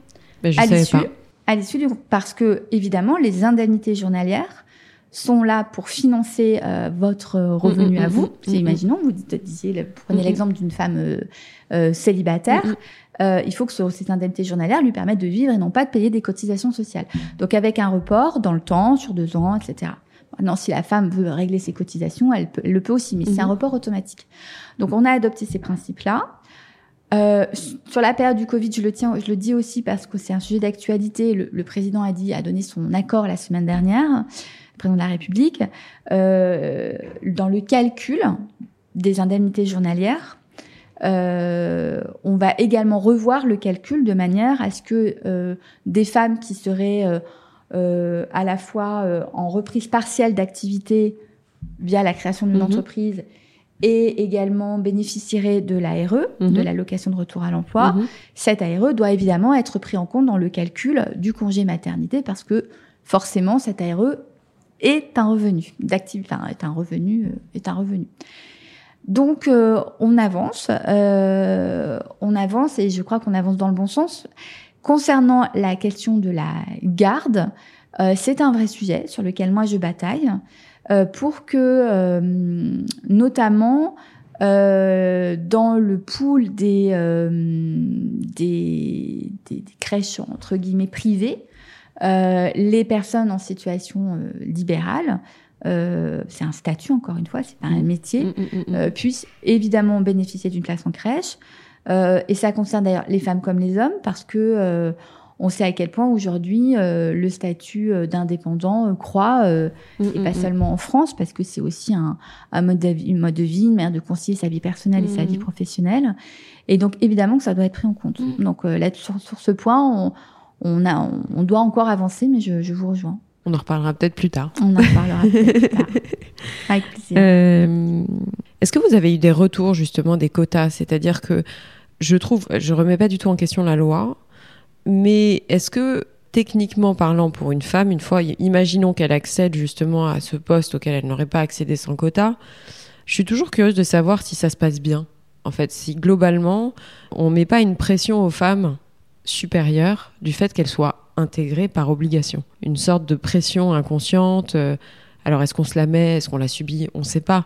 Mais je à l'issue, à l'issue du parce que évidemment les indemnités journalières sont là pour financer euh, votre revenu mm, mm, à mm, vous. Imaginons, vous disiez, prenez l'exemple d'une femme euh, euh, célibataire. il faut que ces indemnités journalières lui permettent de vivre et non pas de payer des cotisations sociales. Donc avec un report dans le temps, sur deux ans, etc. Maintenant, si la femme veut régler ses cotisations, elle, peut, le peut aussi, mais c'est un report automatique. Donc on a adopté ces principes-là. Euh, sur la période du Covid, je le tiens, je le dis aussi parce que c'est un sujet d'actualité. Le, le, président a dit, a donné son accord la semaine dernière président de la République, euh, dans le calcul des indemnités journalières, euh, on va également revoir le calcul de manière à ce que euh, des femmes qui seraient à la fois en reprise partielle d'activité via la création d'une mhm. entreprise et également bénéficieraient de l'ARE, de mhm. l'allocation de retour à l'emploi, mhm. cet ARE doit évidemment être pris en compte dans le calcul du congé maternité parce que forcément cet ARE est un revenu d'activité, est un revenu, euh, est un revenu. Donc euh, on avance, euh, on avance et je crois qu'on avance dans le bon sens. Concernant la question de la garde, c'est un vrai sujet sur lequel moi je bataille pour que, notamment dans le pool des, des, des, des, crèches entre guillemets privées, les personnes en situation euh, libérale, euh, c'est un statut encore une fois, c'est pas un mm. métier, mm, mm, puissent évidemment bénéficier d'une place en crèche. et ça concerne d'ailleurs les femmes comme les hommes parce que on sait à quel point aujourd'hui le statut d'indépendant croît, et pas seulement en France, parce que c'est aussi un, un mode, de vie, mode de vie, une manière de concilier sa vie personnelle et sa vie professionnelle. Et donc évidemment que ça doit être pris en compte. Donc là, sur, sur, ce point, on, on, a, on doit encore avancer, mais je, vous rejoins. On en reparlera peut-être plus tard. On en reparlera plus tard. Avec plaisir. Euh, est-ce que vous avez eu des retours justement des quotas? C'est-à-dire que je trouve, je remets pas du tout en question la loi, mais est-ce que techniquement parlant pour une femme, une fois, imaginons qu'elle accède justement à ce poste auquel elle n'aurait pas accédé sans quota, je suis toujours curieuse de savoir si ça se passe bien. En fait, si globalement, on met pas une pression aux femmes supérieure du fait qu'elle soit intégrée par obligation. Une sorte de pression inconsciente. Euh, alors est-ce qu'on se la met, est-ce qu'on la subit, on ne sait pas.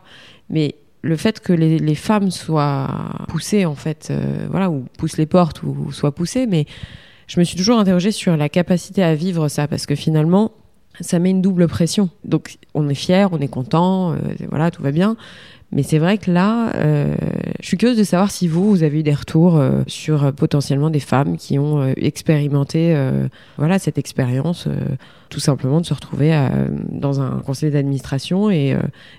Mais le fait que les, femmes soient poussées en fait, euh, voilà, ou poussent les portes ou, soient poussées, mais je me suis toujours interrogée sur la capacité à vivre ça parce que finalement ça met une double pression. Donc on est fier, on est content, euh, voilà, tout va bien. Mais c'est vrai que là, euh, je suis curieuse de savoir si vous, vous avez eu des retours euh, sur euh, potentiellement des femmes qui ont expérimenté voilà, cette expérience, tout simplement de se retrouver dans un conseil d'administration et,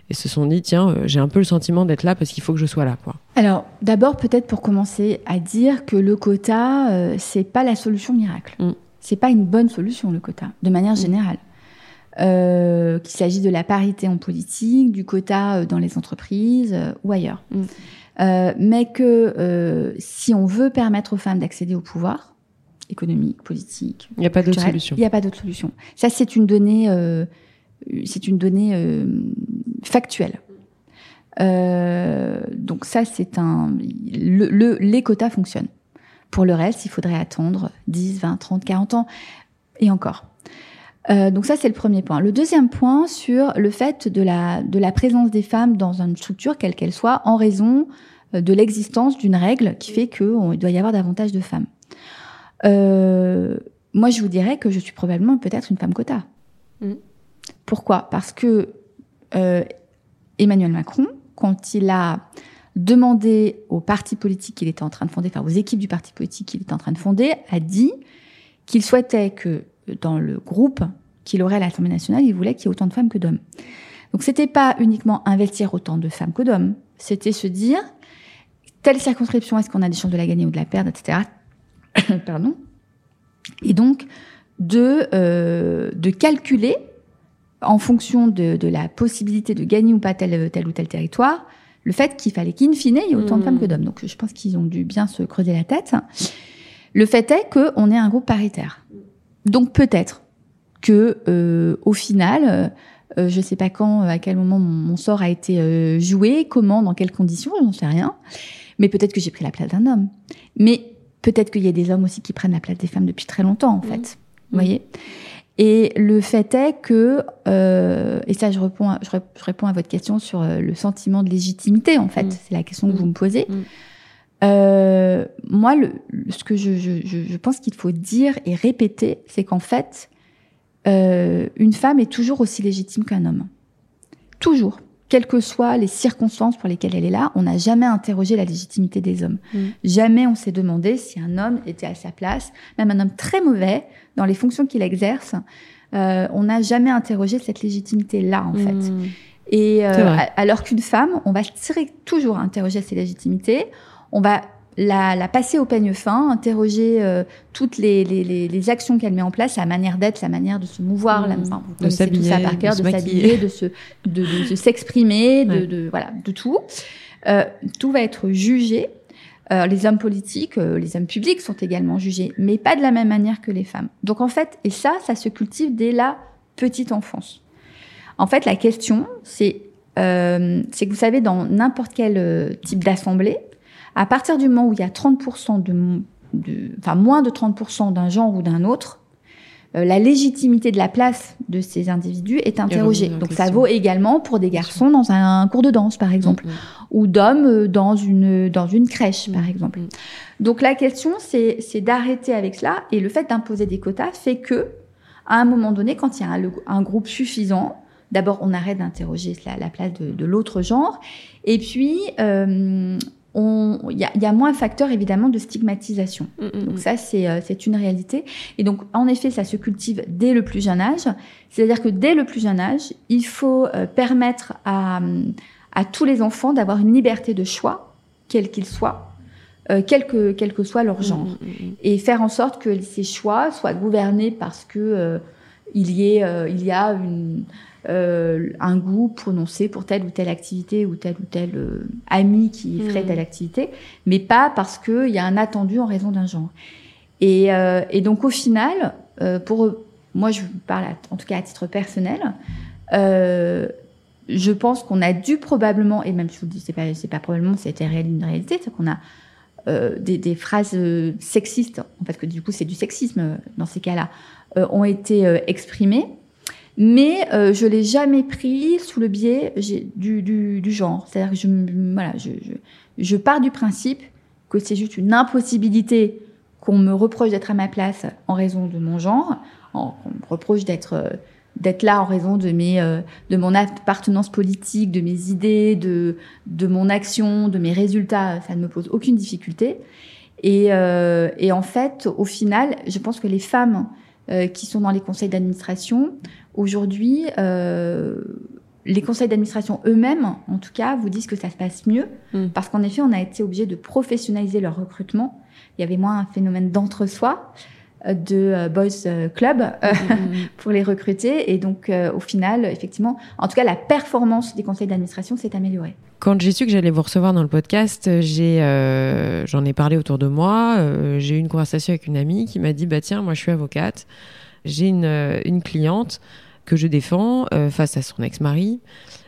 et, se sont dit, tiens, j'ai un peu le sentiment d'être là parce qu'il faut que je sois là. Quoi. Alors, d'abord, peut-être pour commencer à dire que le quota, c'est pas la solution miracle. Mm. C'est pas une bonne solution, le quota, de manière mm. Euh, qu'il s'agisse de la parité en politique, du quota euh, dans les entreprises euh, ou ailleurs. Mm. Euh, mais que si on veut permettre aux femmes d'accéder au pouvoir économique, politique, il n'y a pas d'autre solution. Il n'y a pas d'autre solution. Ça, c'est une donnée, c'est une donnée factuelle. donc ça, c'est un, le, le, les quotas fonctionnent. Pour le reste, il faudrait attendre 10, 20, 30, 40 ans et encore. Euh, donc ça, c'est le premier point. Le deuxième point sur le fait de la, de la présence des femmes dans une structure, quelle qu'elle soit, en raison euh, de l'existence d'une règle qui fait qu'il doit y avoir davantage de femmes. Euh, moi, je vous dirais que je suis probablement peut-être une femme quota. Mm. Pourquoi? Parce que euh, Emmanuel Macron, quand il a demandé aux partis politiques qu'il était en train de fonder, enfin aux équipes du parti politique qu'il était en train de fonder, a dit qu'il souhaitait que dans le groupe qu'il aurait à l'Assemblée nationale, il voulait qu'il y ait autant de femmes que d'hommes. Donc c'était pas uniquement investir autant de femmes que d'hommes, c'était se dire telle circonscription, est-ce qu'on a des chances de la gagner ou de la perdre, etc. Pardon. Et donc de euh, de calculer en fonction de, de, la possibilité de gagner ou pas tel, tel ou tel territoire, le fait qu'il fallait qu'in fine, il y ait autant de femmes que d'hommes. Donc je pense qu'ils ont dû bien se creuser la tête. Le fait est qu'on est un groupe paritaire. Donc peut-être que euh, au final, euh, je sais pas quand, à quel moment mon, sort a été euh, joué, comment, dans quelles conditions, je n'en sais rien. Mais peut-être que j'ai pris la place d'un homme. Mais peut-être qu'il y a des hommes aussi qui prennent la place des femmes depuis très longtemps, en fait. Vous voyez? Et le fait est que, euh, et ça je réponds, à, je, réponds à votre question sur le sentiment de légitimité en fait, mm. c'est la question que vous me posez. Euh, moi, le, ce que je, je, je pense qu'il faut dire et répéter, c'est qu'en fait, euh, une femme est toujours aussi légitime qu'un homme. Toujours quelles que soient les circonstances pour lesquelles elle est là, on n'a jamais interrogé la légitimité des hommes. Mm. Jamais on s'est demandé si un homme était à sa place, même un homme très mauvais dans les fonctions qu'il exerce. Euh, on n'a jamais interrogé cette légitimité-là, en fait. Mm. Et euh, alors qu'une femme, on va tirer toujours interroger ses légitimités. On va la, la, passer au peigne fin, interroger euh, toutes les, les, les actions qu'elle met en place, sa manière d'être, sa manière de se mouvoir, la, mmh. de s'habiller, tout ça par cœur, de s'habiller, de se, de, de, s'exprimer, de, de, voilà, de tout. Euh, tout va être jugé. Euh, les hommes politiques, euh, les hommes publics sont également jugés, mais pas de la même manière que les femmes. Donc en fait, et ça, ça se cultive dès la petite enfance. En fait, la question, c'est, euh, c'est que vous savez, dans n'importe quel type d'assemblée, à partir du moment où il y a 30% de, de, enfin moins de 30% d'un genre ou d'un autre, euh, la légitimité de la place de ces individus est interrogée. Donc ça vaut également pour des garçons dans un, cours de danse, par exemple, mm, mm. ou d'hommes euh, dans une dans une crèche, par mm, exemple. Donc la question, c'est c'est d'arrêter avec cela et le fait d'imposer des quotas fait que à un moment donné, quand il y a un, un groupe suffisant, d'abord on arrête d'interroger la, la, place de, de l'autre genre, et puis euh, il y a, y a, moins facteur évidemment de stigmatisation. Mm, mm, donc mm. ça c'est euh, c'est une réalité et donc en effet ça se cultive dès le plus jeune âge. C'est-à-dire que dès le plus jeune âge, il faut euh, permettre à à tous les enfants d'avoir une liberté de choix quel qu'il soit, euh, quel que quel que soit leur genre et faire en sorte que ces choix soient gouvernés parce que euh, il y ait il y a une euh, un goût prononcé pour telle ou telle activité ou tel ou tel euh, ami qui ferait mmh. telle activité, mais pas parce qu'il y a un attendu en raison d'un genre. Et, euh, et, donc au final, euh, pour moi je parle en tout cas à titre personnel, euh, je pense qu'on a dû probablement, et même je vous dis c'est pas c'est pas probablement, c'était une réalité, c'est qu'on a des, des, phrases sexistes, en fait que du coup c'est du sexisme dans ces cas-là, ont été exprimées mais euh, je l'ai jamais pris sous le biais du, du, du genre. C'est-à-dire que je, voilà, je, je, je, pars du principe que c'est juste une impossibilité qu'on me reproche d'être à ma place en raison de mon genre, qu'on me reproche d'être euh, d'être là en raison de mes euh, de mon appartenance politique, de mes idées, de de mon action, de mes résultats, ça ne me pose aucune difficulté. Et, euh, et en fait, au final, je pense que les femmes euh, qui sont dans les conseils d'administration Aujourd'hui, euh, les conseils d'administration eux-mêmes, en tout cas, vous disent que ça se passe mieux, mm. parce qu'en effet, on a été obligé de professionnaliser leur recrutement. Il y avait moins un phénomène d'entre-soi euh, de euh, boys club mm, mm, pour les recruter et donc au final effectivement en tout cas la performance des conseils d'administration s'est améliorée. Quand j'ai su que j'allais vous recevoir dans le podcast, j'ai j'en ai parlé autour de moi, j'ai eu une conversation avec une amie qui m'a dit bah tiens moi je suis avocate, j'ai une, une cliente que je défends euh, face à son ex-mari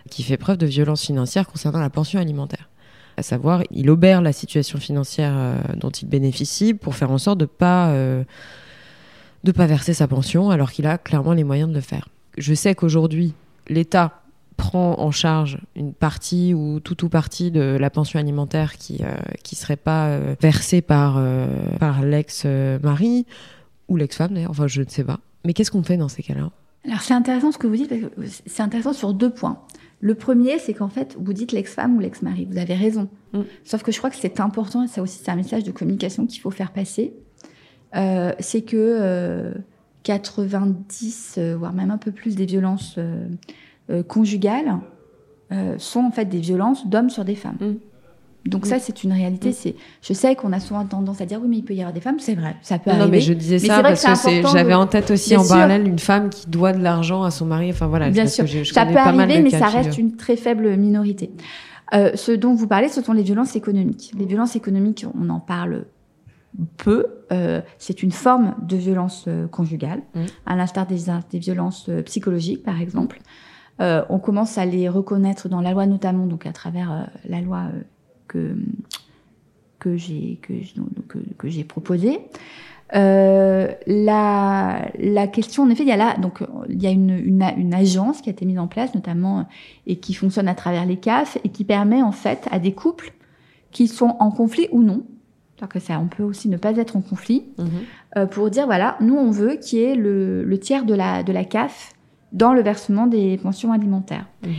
qui fait preuve de violence financière concernant la pension alimentaire. À savoir, il obère la situation financière euh, dont il bénéficie pour faire en sorte de pas euh, pas verser sa pension alors qu'il a clairement les moyens de le faire. Je sais qu'aujourd'hui, l'État prend en charge une partie ou tout ou partie de la pension alimentaire qui qui serait pas versée par par l'ex-mari ou l'ex-femme d'ailleurs, enfin je ne sais pas. Mais qu'est-ce qu'on fait dans ces cas-là? Alors c'est intéressant ce que vous dites, parce que c'est intéressant sur deux points. Le premier, c'est qu'en fait, vous dites l'ex-femme ou l'ex-mari. Vous avez raison. Mm. Sauf que je crois que c'est important, et ça aussi c'est un message de communication qu'il faut faire passer. Euh, c'est que 90, euh, voire même un peu plus des violences conjugales sont en fait des violences d'hommes sur des femmes. Mm. Donc ça, c'est une réalité. C'est, je sais qu'on a souvent tendance à dire oui, mais il peut y avoir des femmes. C'est vrai, ça peut arriver. Non, mais je disais ça parce que, j'avais en tête aussi en parallèle une femme qui doit de l'argent à son mari. Enfin voilà. Bien sûr, ça peut arriver, mais ça reste une très faible minorité. Euh, ce dont vous parlez, ce sont les violences économiques. Les violences économiques, on en parle peu. Euh, c'est une forme de violence euh, conjugale, mm. à l'instar des, des violences psychologiques, par exemple. Euh, on commence à les reconnaître dans la loi, notamment donc à travers la loi que, que j'ai que, que, que j'ai proposé. Euh, la, la question, en effet, il y a là, donc il y a une, une, une, agence qui a été mise en place, notamment et qui fonctionne à travers les CAF et qui permet en fait à des couples qui sont en conflit ou non, que ça, on peut aussi ne pas être en conflit, mhm. euh, pour dire voilà, nous on veut qu'il y ait le, le, tiers de la de la CAF dans le versement des pensions alimentaires. Mhm.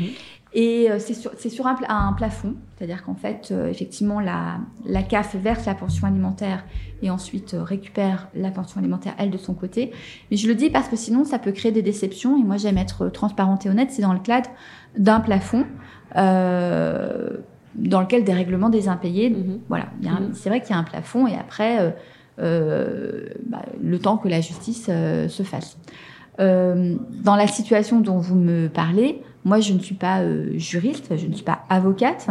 Et euh, c'est sur, sur un, un, plafond, c'est-à-dire qu'en fait, euh, effectivement, la, la CAF verse la pension alimentaire et ensuite euh, récupère la pension alimentaire, elle, de son côté. Mais je le dis parce que sinon, ça peut créer des déceptions. Et moi, j'aime être transparente et honnête. C'est dans le cadre d'un plafond euh, dans lequel des règlements des impayés. Mm-hmm. Voilà, mm-hmm. c'est vrai qu'il y a un plafond et après, euh, bah, le temps que la justice se fasse. dans la situation dont vous me parlez, moi, je ne suis pas euh, juriste, je ne suis pas avocate.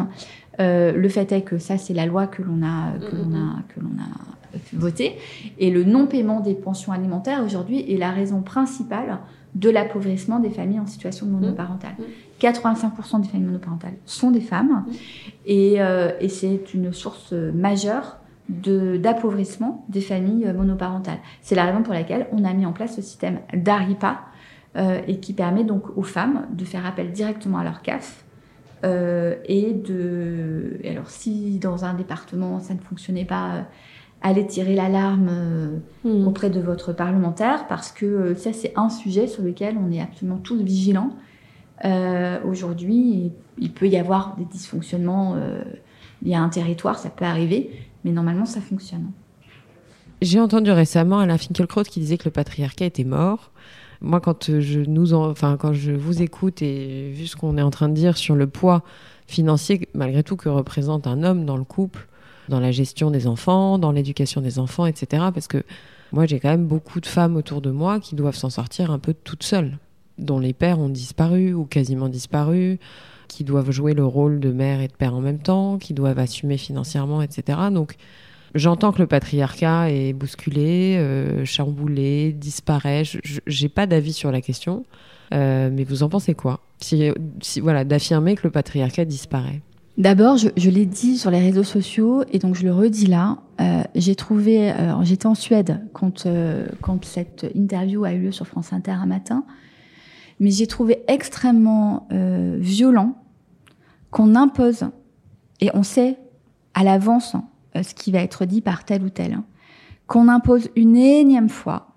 Euh, le fait est que ça, c'est la loi que l'on a, que l'on a, que l'on a votée. Et le non-paiement des pensions alimentaires aujourd'hui est la raison principale de l'appauvrissement des familles en situation monoparentale. 85% des familles monoparentales sont des femmes et, euh, et c'est une source majeure de, d'appauvrissement des familles monoparentales. C'est la raison pour laquelle on a mis en place ce système d'ARIPA, euh, et qui permet donc aux femmes de faire appel directement à leur CAF. Euh, et de. alors, si dans un département ça ne fonctionnait pas, euh, allez tirer l'alarme hmm. auprès de votre parlementaire parce que ça, c'est un sujet sur lequel on est absolument tous vigilants. Aujourd'hui, il peut y avoir des dysfonctionnements il y a un territoire, ça peut arriver, mais normalement, ça fonctionne. J'ai entendu récemment Alain Finkielkraut qui disait que le patriarcat était mort moi, quand je nous, enfin, quand je vous écoute et vu ce qu'on est en train de dire sur le poids financier, malgré tout, que représente un homme dans le couple, dans la gestion des enfants, dans l'éducation des enfants, etc. Parce que moi, j'ai quand même beaucoup de femmes autour de moi qui doivent s'en sortir un peu toutes seules, dont les pères ont disparu ou quasiment disparu, qui doivent jouer le rôle de mère et de père en même temps, qui doivent assumer financièrement, etc. Donc, J'entends que le patriarcat est bousculé, euh, chamboulé, disparaît. Je n'ai pas d'avis sur la question, euh, mais vous en pensez quoi? Si, voilà, d'affirmer que le patriarcat disparaît. D'abord, je, l'ai dit sur les réseaux sociaux et donc je le redis là. Euh, j'ai trouvé, j'étais en Suède quand quand cette interview a eu lieu sur France Inter un matin, mais j'ai trouvé extrêmement violent qu'on impose et on sait à l'avance euh, ce qui va être dit par tel ou tel. Hein. Qu'on impose une énième fois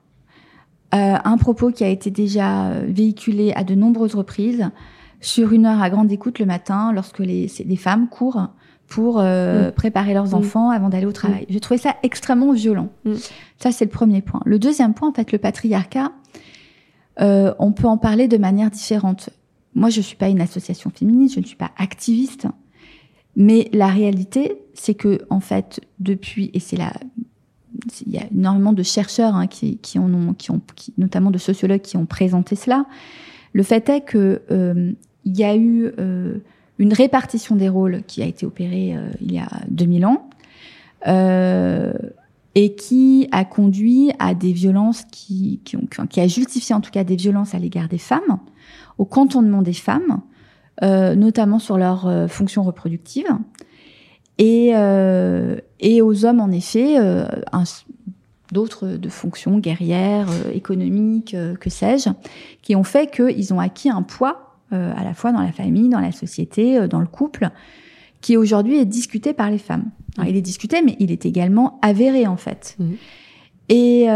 euh, un propos qui a été déjà euh, véhiculé à de nombreuses reprises sur une heure à grande écoute le matin lorsque les, les femmes courent pour mm. préparer leurs mm. enfants avant d'aller au travail. Mm. J'ai trouvé ça extrêmement violent. Ça, c'est le premier point. Le deuxième point, en fait, le patriarcat, on peut en parler de manière différente. Moi, je suis pas une association féministe, je ne suis pas activiste. Mais la réalité, c'est que en fait, depuis et c'est là, il y a énormément de chercheurs hein, qui, qui en ont, qui ont, notamment de sociologues qui ont présenté cela. Le fait est que euh, il y a eu euh, une répartition des rôles qui a été opérée euh, il y a 2000 ans euh, et qui a conduit à des violences qui, qui, ont, qui a justifié en tout cas des violences à l'égard des femmes, au contournement des femmes, notamment sur leurs euh, fonctions reproductives, et, euh, et aux hommes, en effet, d'autres de fonctions guerrières, économiques, que sais-je, qui ont fait qu'ils ont acquis un poids à la fois dans la famille, dans la société, dans le couple, qui aujourd'hui est discuté par les femmes. il est discuté, mais il est également avéré en fait. Mmh. Et,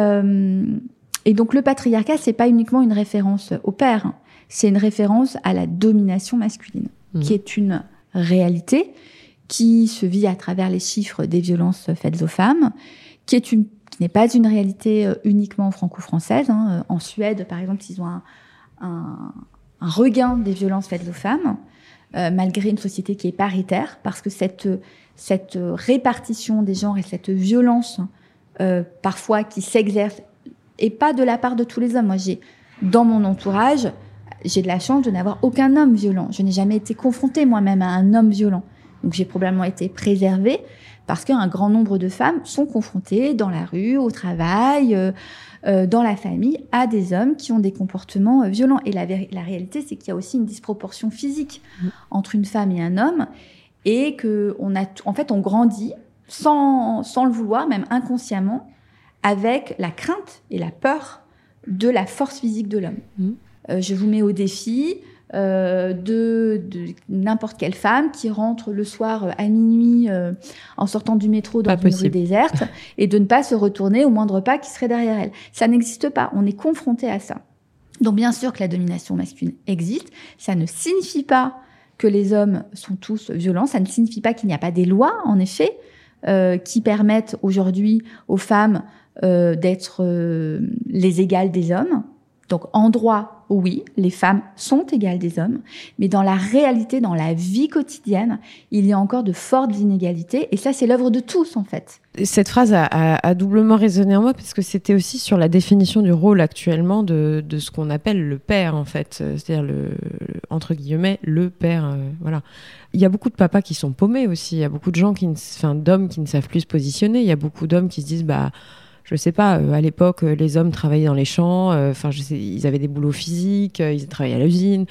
et donc le patriarcat, c'est pas uniquement une référence au père. C'est une référence à la domination masculine, mmh. qui est une réalité qui se vit à travers les chiffres des violences faites aux femmes, qui est une qui n'est pas une réalité euh, uniquement franco-française. Hein. Euh, en Suède, par exemple, ils ont un, un, un regain des violences faites aux femmes, euh, malgré une société qui est paritaire, parce que cette, cette répartition des genres et cette violence, euh, parfois qui s'exerce, et pas de la part de tous les hommes. Moi, j'ai dans mon entourage, j'ai de la chance de n'avoir aucun homme violent. Je n'ai jamais été confrontée moi-même à un homme violent. Donc j'ai probablement été préservée parce qu'un grand nombre de femmes sont confrontées dans la rue, au travail, euh, euh, dans la famille, à des hommes qui ont des comportements euh, violents. Et la, la réalité, c'est qu'il y a aussi une disproportion physique mmh. entre une femme et un homme et que on a, en fait, on grandit sans, sans le vouloir, même inconsciemment, avec la crainte et la peur de la force physique de l'homme. Mmh. Euh, je vous mets au défi euh, de, de n'importe quelle femme qui rentre le soir euh, à minuit euh, en sortant du métro dans une rue déserte et de ne pas se retourner au moindre pas qui serait derrière elle. Ça n'existe pas. On est confronté à ça. Donc bien sûr que la domination masculine existe. Ça ne signifie pas que les hommes sont tous violents. Ça ne signifie pas qu'il n'y a pas des lois, en effet, euh, qui permettent aujourd'hui aux femmes d'être les égales des hommes. Donc en droit, oui, les femmes sont égales des hommes, mais dans la réalité, dans la vie quotidienne, il y a encore de fortes inégalités, et ça c'est l'œuvre de tous en fait. Cette phrase a, doublement résonné en moi parce que c'était aussi sur la définition du rôle actuellement de, ce qu'on appelle le père en fait, c'est-à-dire le, entre guillemets le père. Euh, voilà. Il y a beaucoup de papas qui sont paumés aussi. Il y a beaucoup de gens qui, enfin d'hommes qui ne savent plus se positionner. Il y a beaucoup d'hommes qui se disent bah je sais pas, euh, à l'époque, euh, les hommes travaillaient dans les champs, euh, enfin, ils avaient des boulots physiques, ils travaillaient à l'usine.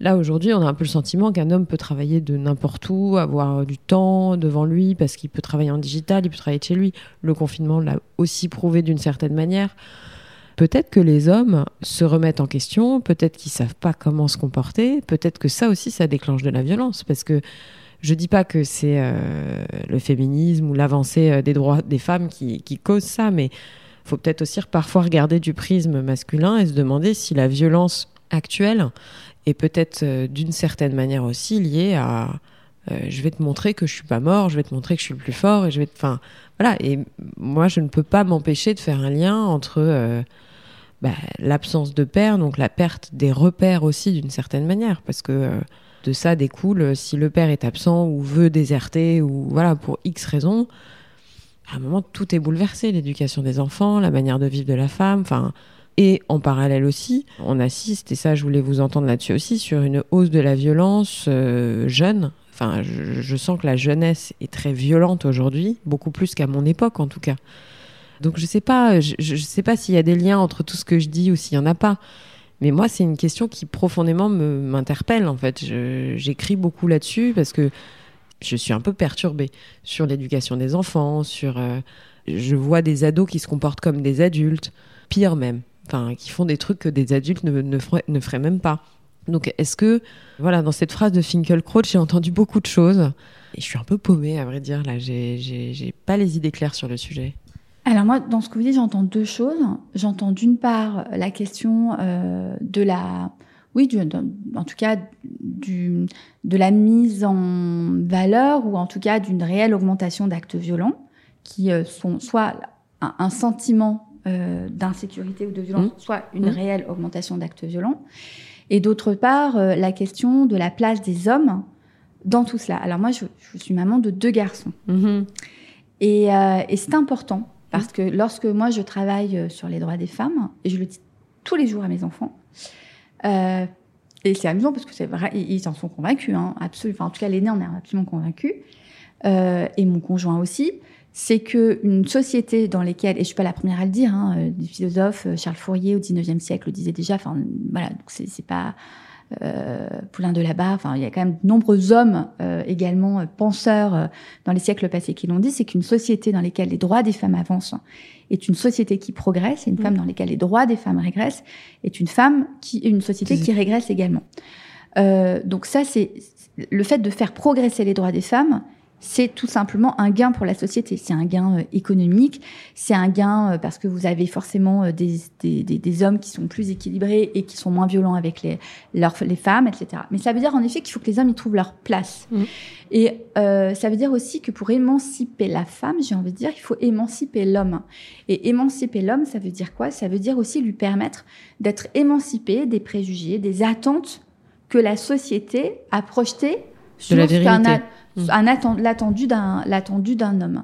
Là, aujourd'hui, on a un peu le sentiment qu'un homme peut travailler de n'importe où, avoir du temps devant lui, parce qu'il peut travailler en digital, il peut travailler de chez lui. Le confinement l'a aussi prouvé d'une certaine manière. Peut-être que les hommes se remettent en question, peut-être qu'ils savent pas comment se comporter, peut-être que ça aussi, ça déclenche de la violence, parce que je dis pas que c'est euh, le féminisme ou l'avancée euh, des droits des femmes qui, cause ça, mais faut peut-être aussi parfois regarder du prisme masculin et se demander si la violence actuelle est peut-être euh, d'une certaine manière aussi liée à je vais te montrer que je suis pas mort, je vais te montrer que je suis le plus fort et je vais te... enfin voilà. Et moi je ne peux pas m'empêcher de faire un lien entre bah, l'absence de père donc la perte des repères aussi d'une certaine manière parce que de ça découle euh, si le père est absent ou veut déserter ou voilà pour X raisons, à un moment tout est bouleversé, l'éducation des enfants, la manière de vivre de la femme, enfin et en parallèle aussi, on assiste et ça je voulais vous entendre là-dessus aussi sur une hausse de la violence euh, jeune. Enfin, je, sens que la jeunesse est très violente aujourd'hui, beaucoup plus qu'à mon époque en tout cas. Donc je sais pas, je sais pas s'il y a des liens entre tout ce que je dis ou s'il y en a pas. Mais moi, c'est une question qui profondément m'interpelle, en fait. J'écris beaucoup là-dessus parce que je suis un peu perturbée sur l'éducation des enfants, sur... Euh, je vois des ados qui se comportent comme des adultes, pire même, enfin, qui font des trucs que des adultes ne, feraient, ne feraient même pas. Donc, est-ce que, voilà, dans cette phrase de Finkelkraut, j'ai entendu beaucoup de choses. Et je suis un peu paumée, à vrai dire, là. J'ai pas les idées claires sur le sujet. Alors moi, dans ce que vous dites, j'entends deux choses. J'entends d'une part la question euh, de la, oui, du, en tout cas du, de la mise en valeur ou en tout cas d'une réelle augmentation d'actes violents qui euh, sont soit un, un sentiment euh, d'insécurité ou de violence, mmh. soit une mmh. réelle augmentation d'actes violents. Et d'autre part, euh, la question de la place des hommes dans tout cela. Alors moi, je, je suis maman de deux garçons. Mmh. Et, euh, et c'est important parce que lorsque moi je travaille euh, sur les droits des femmes, et je le dis tous les jours à mes enfants, euh, et c'est amusant parce que c'est vrai, ils en sont convaincus, hein, absolument. Enfin, en tout cas, l'aîné en est absolument convaincu, euh, et mon conjoint aussi. C'est que une société dans laquelle, et je suis pas la première à le dire, hein, des philosophes, Charles Fourier au 19e siècle le disait déjà. Enfin, voilà, donc c'est pas Poulain de la Barre, enfin il y a quand même de nombreux hommes euh, également euh, penseurs euh, dans les siècles passés qui l'ont dit, c'est qu'une société dans laquelle les droits des femmes avancent est une société qui progresse, et une mmh. femme dans laquelle les droits des femmes régressent est une femme qui une société qui régresse également. Euh, donc ça c'est le fait de faire progresser les droits des femmes, c'est tout simplement un gain pour la société. C'est un gain euh, économique, c'est un gain euh, parce que vous avez forcément euh, des, des, des, hommes qui sont plus équilibrés et qui sont moins violents avec les, leurs, les femmes, etc. Mais ça veut dire en effet qu'il faut que les hommes y trouvent leur place. Mmh. Et euh, ça veut dire aussi que pour émanciper la femme, j'ai envie de dire, il faut émanciper l'homme. Et émanciper l'homme, ça veut dire quoi? Ça veut dire aussi lui permettre d'être émancipé des préjugés, des attentes que la société a projetées sur la vérité. Mm. l'attendu d'un l'attendu d'un homme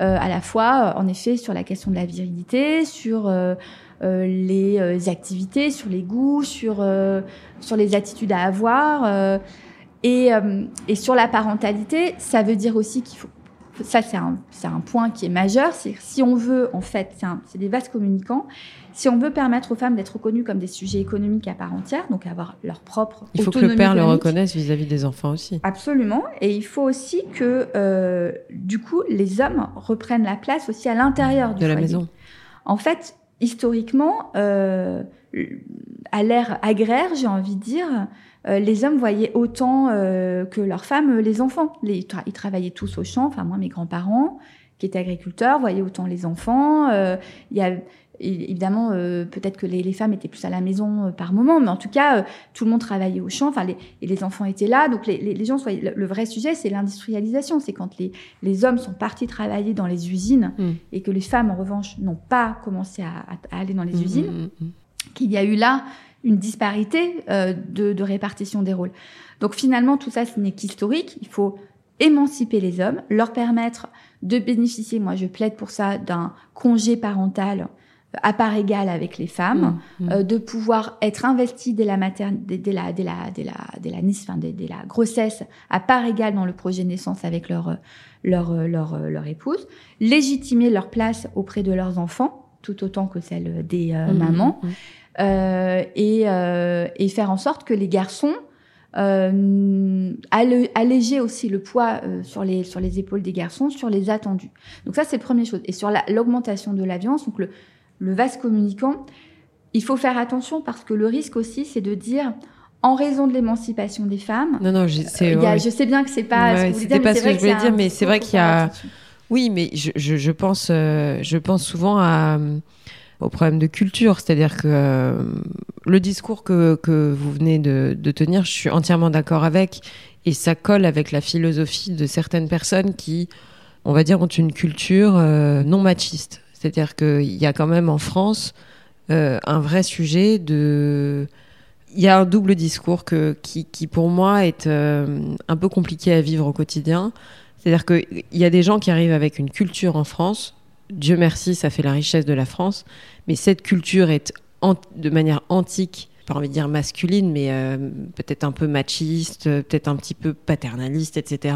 euh, à la fois euh, en effet sur la question de la virilité sur euh, les activités sur les goûts sur sur les attitudes à avoir et, et sur la parentalité ça veut dire aussi qu'il faut ça c'est un, un point qui est majeur c'est si on veut en fait c'est des vases communicants si on veut permettre aux femmes d'être reconnues comme des sujets économiques à part entière, donc avoir leur propre Il faut que le père le reconnaisse vis-à-vis des enfants aussi. Absolument. Et il faut aussi que, euh, du coup, les hommes reprennent la place aussi à l'intérieur de la maison. En fait, historiquement, euh, à l'ère agraire, j'ai envie de dire, euh, les hommes voyaient autant euh, que leurs femmes les enfants. Les, ils travaillaient tous au champ. Enfin, moi, mes grands-parents, qui étaient agriculteurs, voyaient autant les enfants. Il y a évidemment, euh, peut-être que les, les, femmes étaient plus à la maison euh, par moment, mais en tout cas, euh, tout le monde travaillait au champ, enfin, les, et les enfants étaient là. Donc, les, les gens, le, le, vrai sujet, c'est l'industrialisation. C'est quand les, les hommes sont partis travailler dans les usines mm. et que les femmes, en revanche, n'ont pas commencé à, à, aller dans les mm, usines, mm, qu'il y a eu là une disparité de, de répartition des rôles. Donc, finalement, tout ça, ce n'est qu'historique. Il faut émanciper les hommes, leur permettre de bénéficier, moi je plaide pour ça, d'un congé parental à part égale avec les femmes, mmh, mmh. Euh, de pouvoir être investi dès la maternité, dès, la, dès la, dès la, dès la, enfin, dès, dès la grossesse, à part égale dans le projet de naissance avec leur, leur, leur, leur épouse, légitimer leur place auprès de leurs enfants, tout autant que celle des euh, mmh, mamans, euh, et, euh, et faire en sorte que les garçons euh, alléger aussi le poids euh, sur les sur les épaules des garçons sur les attendus. Donc ça c'est la première chose. Et sur l'augmentation de la violence, donc le le vase communicant, il faut faire attention parce que le risque aussi, c'est de dire en raison de l'émancipation des femmes. Non, non, je sais, je sais bien que c'est pas ce que vous pas ce que je voulais dire, mais c'est vrai qu'il y a. Oui, mais je, je, je pense, euh, je pense souvent à, euh, au problème de culture, c'est-à-dire que euh, le discours que, que vous venez de, de tenir, je suis entièrement d'accord avec, et ça colle avec la philosophie de certaines personnes qui, on va dire, ont une culture non machiste. C'est-à-dire qu'il y a quand même en France euh, un vrai sujet de... Il y a un double discours que, qui, pour moi est euh, un peu compliqué à vivre au quotidien. C'est-à-dire qu'il y a des gens qui arrivent avec une culture en France. Dieu merci, ça fait la richesse de la France. Mais cette culture est de manière antique, pas envie de dire masculine, mais euh, peut-être un peu machiste, peut-être un petit peu paternaliste, etc.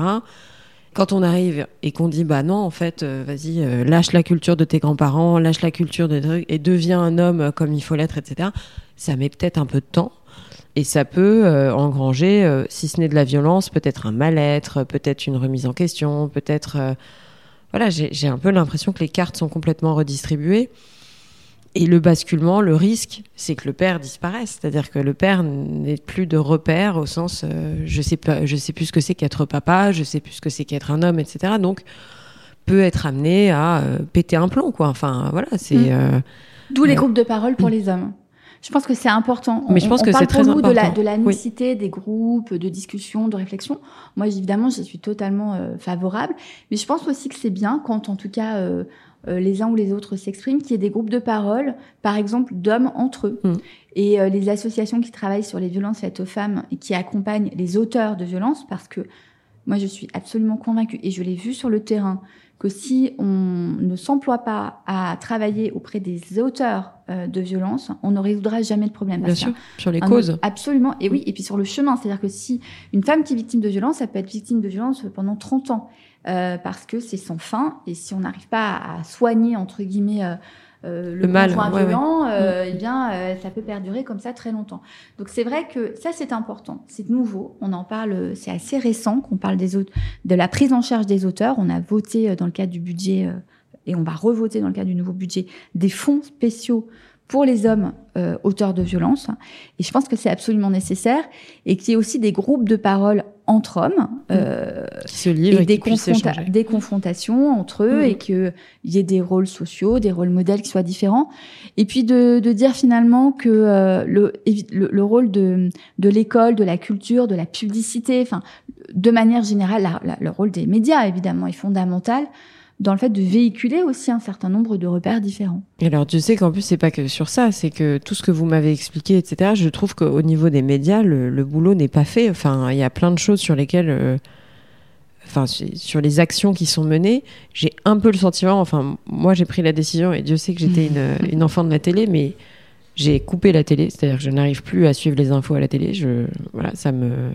Quand on arrive et qu'on dit bah non en fait euh, vas-y euh, lâche la culture de tes grands-parents, lâche la culture de trucs et deviens un homme comme il faut l'être etc. Ça met peut-être un peu de temps et ça peut euh, engranger si ce n'est de la violence peut-être un mal-être, peut-être une remise en question, peut-être voilà j'ai un peu l'impression que les cartes sont complètement redistribuées. Et le basculement, le risque, c'est que le père disparaisse. C'est-à-dire que le père n'est plus de repère au sens, euh, je sais pas, je sais plus ce que c'est qu'être papa, je sais plus ce que c'est qu'être un homme, etc. Donc, peut être amené à euh, péter un plomb, quoi. Enfin, voilà, c'est. Mm. Euh, D'où les groupes de parole pour mm. les hommes. Je pense que c'est important. Mais je pense que c'est très important. de la, de la nécessité des groupes, de discussions, de réflexions. Moi, évidemment, je suis totalement favorable. Mais je pense aussi que c'est bien quand, en tout cas, euh, les uns ou les autres s'expriment, qu'il y ait des groupes de parole, par exemple d'hommes entre eux. Mm. Et euh, les associations qui travaillent sur les violences faites aux femmes et qui accompagnent les auteurs de violences, parce que moi je suis absolument convaincue, et je l'ai vu sur le terrain, que si on ne s'emploie pas à travailler auprès des auteurs euh, de violences, on ne résoudra jamais le problème. Bien sûr, sur les causes. Absolument, et oui, et puis sur le chemin. C'est-à-dire que si une femme qui est victime de violence, ça peut être victime de violence pendant 30 ans. Euh, parce que c'est sans fin. Et si on n'arrive pas à soigner, entre guillemets, euh, euh le, mal violent, euh, mm. eh bien, ça peut perdurer comme ça très longtemps. Donc c'est vrai que ça, c'est important. C'est nouveau. On en parle, c'est assez récent qu'on parle des autres, de la prise en charge des auteurs. On a voté dans le cadre du budget et on va revoter dans le cadre du nouveau budget des fonds spéciaux pour les hommes euh, auteurs de violences. Et je pense que c'est absolument nécessaire et qu'il y ait aussi des groupes de parole entre hommes mmh. euh, qui se livrent et, des, des, confrontations entre eux mmh. et qu'il y ait des rôles sociaux, des rôles modèles qui soient différents. Et puis de, de dire finalement que euh, le, le, rôle de, de l'école, de la culture, de la publicité, enfin de manière générale, le rôle des médias évidemment est fondamental dans le fait de véhiculer aussi un certain nombre de repères différents. Et alors, tu sais qu'en plus, c'est pas que sur ça, c'est que tout ce que vous m'avez expliqué, etc., je trouve qu'au niveau des médias, le, boulot n'est pas fait. Enfin, il y a plein de choses sur lesquelles. Euh, enfin, sur les actions qui sont menées, j'ai un peu le sentiment, enfin, moi j'ai pris la décision, et Dieu sait que j'étais une, une enfant de la télé, mais j'ai coupé la télé, c'est-à-dire que je n'arrive plus à suivre les infos à la télé. Je, voilà, ça me.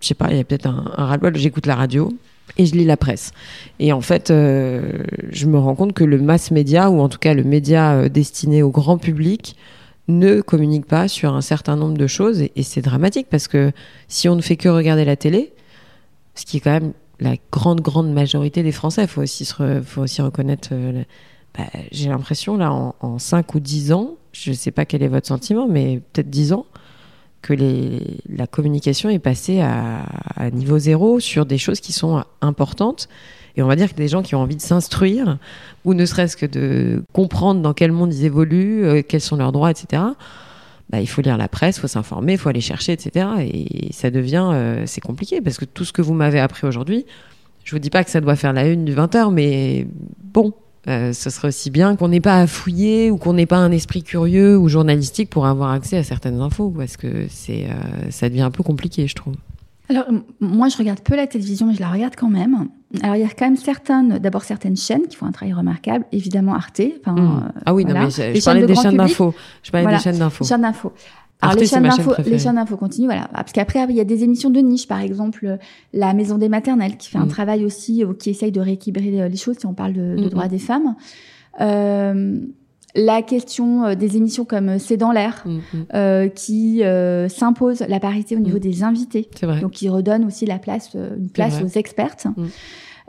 Je sais pas, il y a peut-être un, un ras-le-bol, j'écoute la radio, et je lis la presse. Et en fait, euh, je me rends compte que le mass média, ou en tout cas le média euh, destiné au grand public, ne communique pas sur un certain nombre de choses. Et, c'est dramatique parce que si on ne fait que regarder la télé, ce qui est quand même la grande, grande majorité des Français, il faut aussi, faut aussi reconnaître, euh, bah, j'ai l'impression, là, en, en 5 ou 10 ans, je ne sais pas quel est votre sentiment, mais peut-être 10 ans, que la communication est passée à, à, niveau zéro sur des choses qui sont importantes. Et on va dire que des gens qui ont envie de s'instruire, ou ne serait-ce que de comprendre dans quel monde ils évoluent, euh, quels sont leurs droits, etc., bah, il faut lire la presse, il faut s'informer, il faut aller chercher, etc. Et ça devient, euh, c'est compliqué, parce que tout ce que vous m'avez appris aujourd'hui, je vous dis pas que ça doit faire la une du 20h, mais bon, euh, ce serait aussi bien qu'on n'ait pas à fouiller ou qu'on n'ait pas un esprit curieux ou journalistique pour avoir accès à certaines infos, parce que c'est, euh, ça devient un peu compliqué, je trouve. Alors, moi, je regarde peu la télévision, mais je la regarde quand même. Alors, il y a quand même certaines, d'abord certaines chaînes qui font un travail remarquable. Évidemment, Arte. Mmh. ah oui, non, mais je, parlais des chaînes d'infos. Je parlais des chaînes d'infos. Chaînes d'infos. Alors les chaînes d'infos, les chaînes d'infos continuent, voilà. Parce qu'après, il y a des émissions de niche, par exemple la Maison des maternelles, qui fait un mm. travail aussi, euh, qui essaye de rééquilibrer euh, les choses si on parle de, de mm, droits mm. des femmes. Euh, la question euh, des émissions comme C'est dans l'air, euh, qui euh, s'impose la parité au niveau des invités, vrai. donc qui redonne aussi la place, une place aux expertes.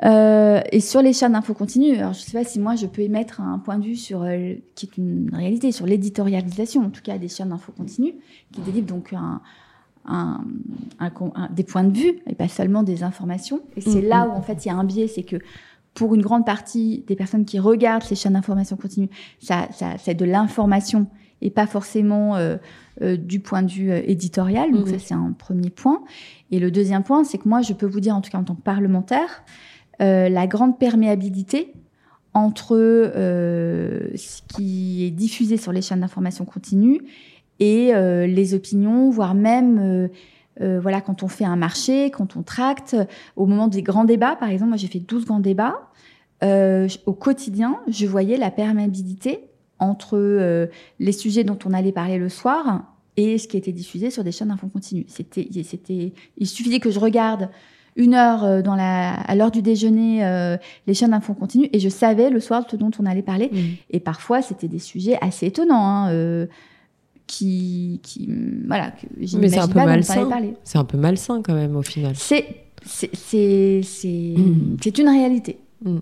Euh, et sur les chaînes d'infos continues, alors je sais pas si moi je peux émettre un point de vue sur euh, qui est une réalité sur l'éditorialisation, en tout cas des chaînes d'infos continues, qui délivrent donc un, un, un, des points de vue et pas seulement des informations. Et c'est mm, là où en fait il y a un biais, c'est que pour une grande partie des personnes qui regardent ces chaînes d'information continue, ça, ça c'est de l'information et pas forcément euh, euh du point de vue euh, éditorial. Donc mm. ça c'est un premier point. Et le deuxième point, c'est que moi je peux vous dire en tout cas en tant que parlementaire la grande perméabilité entre euh, ce qui est diffusé sur les chaînes d'information continue et euh, les opinions, voire même voilà, quand on fait un marché, quand on tracte, au moment des grands débats, par exemple, moi j'ai fait 12 grands débats, au quotidien, je voyais la perméabilité entre les sujets dont on allait parler le soir et ce qui était diffusé sur des chaînes d'infos continue. C'était, c'était, il suffisait que je regarde une heure euh, dans la, à l'heure du déjeuner euh, les chaînes d'infos continues et je savais le soir ce dont on allait parler. Mmh. Et parfois, c'était des sujets assez étonnants. Hein, euh, qui, qui, voilà, que Mais c'est un peu malsain. C'est un peu malsain quand même au final. C'est, c'est, c'est, c'est, mmh. c'est une réalité. Mmh.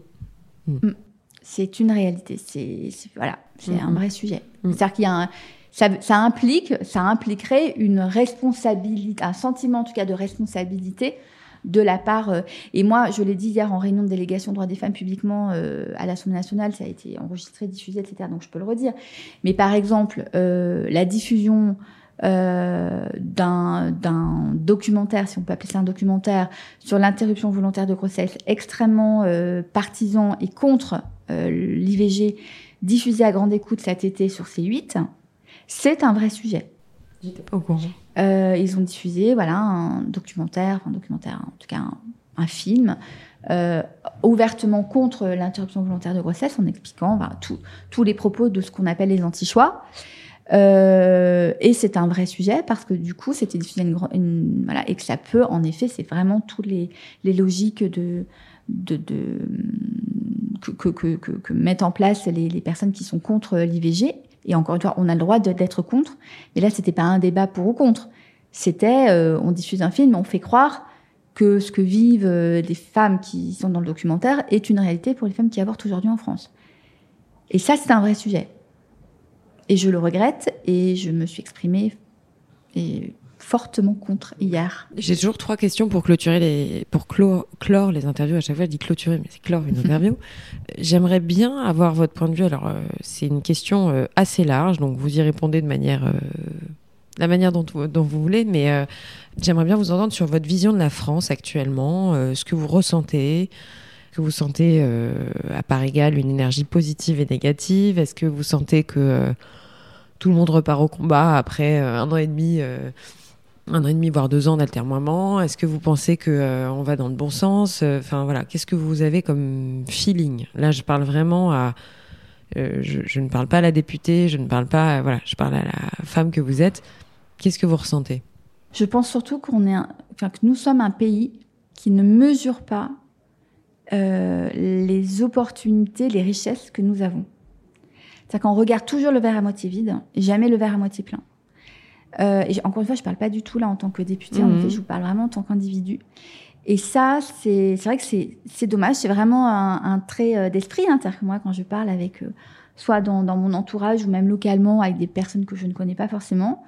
C'est une réalité. C'est, voilà, c'est un vrai sujet. C'est-à-dire qu'il y a un, ça, ça, implique, ça impliquerait une responsabilité, un sentiment en tout cas de responsabilité de la part. Euh, et moi, je l'ai dit hier en réunion de délégation droits des femmes publiquement euh, à l'Assemblée nationale, ça a été enregistré, diffusé, etc. Donc je peux le redire. Mais par exemple, euh, la diffusion d'un documentaire, si on peut appeler ça un documentaire, sur l'interruption volontaire de grossesse, extrêmement partisan et contre l'IVG, diffusé à grande écoute cet été sur C8, c'est un vrai sujet. J'étais pas au courant. Euh, ils ont diffusé voilà un documentaire, un documentaire, en tout cas un, film, euh, ouvertement contre l'interruption volontaire de grossesse, en expliquant tous les propos de ce qu'on appelle les anti-choix. Euh, et c'est un vrai sujet parce que du coup, c'était diffusé une, une, voilà, et que ça peut, en effet, c'est vraiment toutes les, logiques que, mettent en place les personnes qui sont contre l'IVG et encore une fois, on a le droit d'être contre. Mais là, c'était pas un débat pour ou contre. C'était, euh, on diffuse un film, on fait croire que ce que vivent euh, les femmes qui sont dans le documentaire est une réalité pour les femmes qui avortent aujourd'hui en France. Et ça, c'est un vrai sujet. et je le regrette et je me suis exprimée et fortement contre hier. J'ai toujours trois questions pour clôturer les, pour clore, clore les interviews. À chaque fois, je dis clôturer, mais c'est clore une interview. J'aimerais bien avoir votre point de vue. Alors, euh, c'est une question euh, assez large, donc vous y répondez de manière, euh, la manière dont, dont, vous voulez, mais j'aimerais bien vous entendre sur votre vision de la France actuellement, ce que vous ressentez. Que vous sentez à part égale une énergie positive et négative? Est-ce que vous sentez que tout le monde repart au combat après un an et demi un an et demi, voire deux ans d'altermoiement Est-ce que vous pensez que euh, on va dans le bon sens? Enfin voilà, qu'est-ce que vous avez comme feeling? Là, je parle vraiment à. Euh, je, ne parle pas à la députée, je ne parle pas. voilà, je parle à la femme que vous êtes. Qu'est-ce que vous ressentez? Je pense surtout qu'on est, enfin que nous sommes un pays qui ne mesure pas euh, les opportunités, les richesses que nous avons. C'est-à-dire qu'on regarde toujours le verre à moitié vide jamais le verre à moitié plein. Euh, et encore une fois, je parle pas du tout là en tant que député, en fait, mhm. je vous parle vraiment en tant qu'individu. Et ça, c'est vrai que c'est dommage. C'est vraiment un, un trait euh, d'esprit. Hein, C'est-à-dire que moi, quand je parle avec, euh, soit dans, dans, mon entourage ou même localement avec des personnes que je ne connais pas forcément,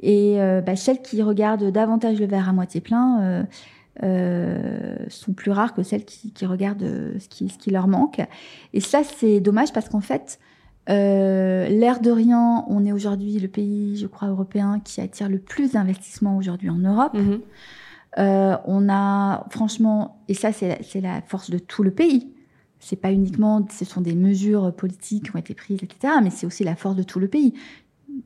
et euh, bah, celles qui regardent davantage le verre à moitié plein sont plus rares que celles qui, qui regardent ce qui, ce qui leur manque. Et ça, c'est dommage parce qu'en fait, euh, L'air de rien, on est aujourd'hui le pays, je crois, européen qui attire le plus d'investissements aujourd'hui en Europe. Mhm. Euh, on a, franchement, et ça, c'est la, force de tout le pays. C'est pas uniquement, ce sont des mesures politiques qui ont été prises, etc., mais c'est aussi la force de tout le pays.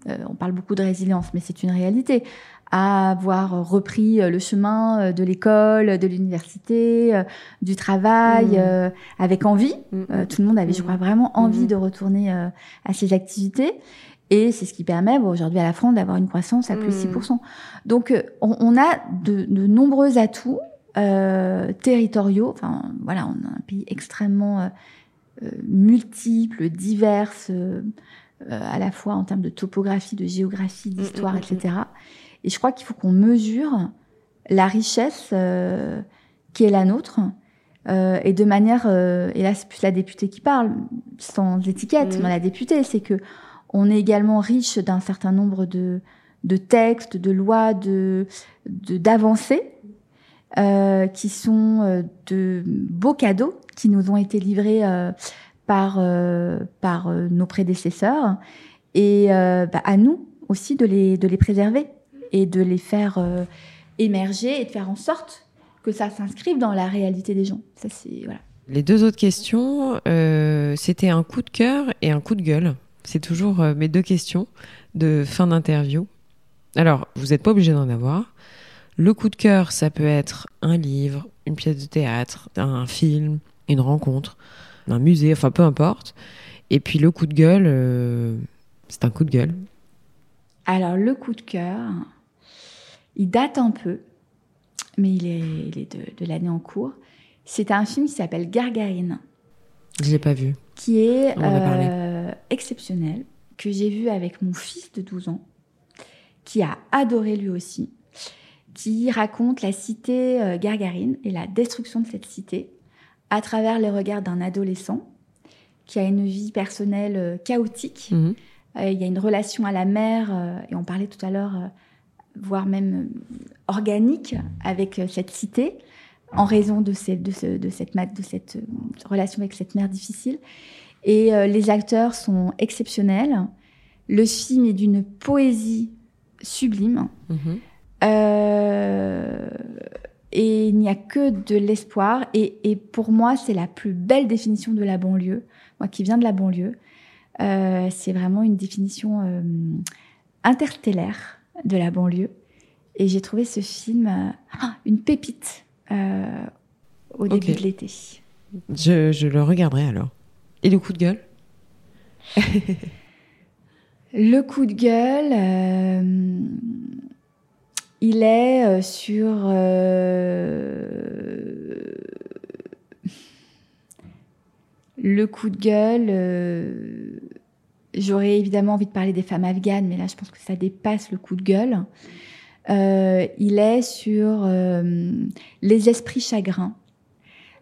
Euh, on parle beaucoup de résilience, mais c'est une réalité à avoir repris euh, le chemin euh, de l'école, de l'université, euh, du travail, mmh. avec envie. Mmh. tout le monde avait, je crois, vraiment envie mmh. de retourner à ses activités. Et c'est ce qui permet aujourd'hui à la France d'avoir une croissance à plus de 6%. Donc on, a de, de, nombreux atouts euh, territoriaux. Enfin voilà, on a un pays extrêmement euh, multiple, divers, euh, à la fois en termes de topographie, de géographie, d'histoire, etc. Et je crois qu'il faut qu'on mesure la richesse euh, qui est la nôtre. Euh, et de manière, euh, et là c'est plus la députée qui parle, sans étiquette, mmh. mais la députée, c'est que on est également riche d'un certain nombre de, de textes, de lois, de d'avancées qui sont de beaux cadeaux qui nous ont été livrés par par nos prédécesseurs et bah, à nous aussi de les de les préserver et de les faire euh, émerger et de faire en sorte que ça s'inscrive dans la réalité des gens. Ça, c'est voilà. Les deux autres questions, euh, c'était un coup de cœur et un coup de gueule. C'est toujours euh, mes deux questions de fin d'interview. Alors, vous n'êtes pas obligé d'en avoir. Le coup de cœur, ça peut être un livre, une pièce de théâtre, un film, une rencontre, un musée, enfin peu importe. Et puis le coup de gueule, c'est un coup de gueule. Alors le coup de cœur, il date un peu, mais il est, de, l'année en cours. C'est un film qui s'appelle Gargarine. Je l'ai pas vu. Qui est euh, exceptionnel, que j'ai vu avec mon fils de 12 ans, qui a adoré lui aussi, qui raconte la cité euh, Gargarine et la destruction de cette cité à travers les regards d'un adolescent qui a une vie personnelle euh, chaotique. Mhm. il y a une relation à la mer, et on parlait tout à l'heure voire même organique avec euh, cette cité, en raison de, cette, de, cette, de cette euh, relation avec cette mère difficile. Et euh, les acteurs sont exceptionnels. Le film est d'une poésie sublime. Mhm. et il n'y a que de l'espoir. Et, et, pour moi, c'est la plus belle définition de la banlieue. Moi qui viens de la banlieue, c'est vraiment une définition interstellaire de la banlieue. Et j'ai trouvé ce film euh, ah, une pépite euh, au début de l'été. Je, le regarderai alors. Et le coup de gueule Le coup de gueule, euh, il est sur le coup de gueule J'aurais évidemment envie de parler des femmes afghanes, mais là, je pense que ça dépasse le coup de gueule. Euh, il est sur euh, les esprits chagrins.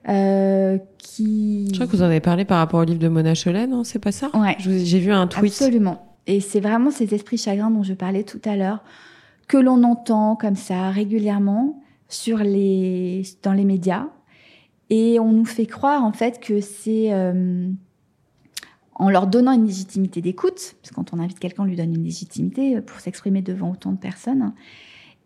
Euh, qui... Je crois que vous en avez parlé par rapport au livre de Mona Cholet, non? C'est pas ça? Ouais. J'ai vu un tweet. Absolument. Et c'est vraiment ces esprits chagrins dont je parlais tout à l'heure, que l'on entend comme ça régulièrement sur les, dans les médias. Et on nous fait croire en fait que c'est en leur donnant une légitimité d'écoute, parce que quand on invite quelqu'un, on lui donne une légitimité pour s'exprimer devant autant de personnes,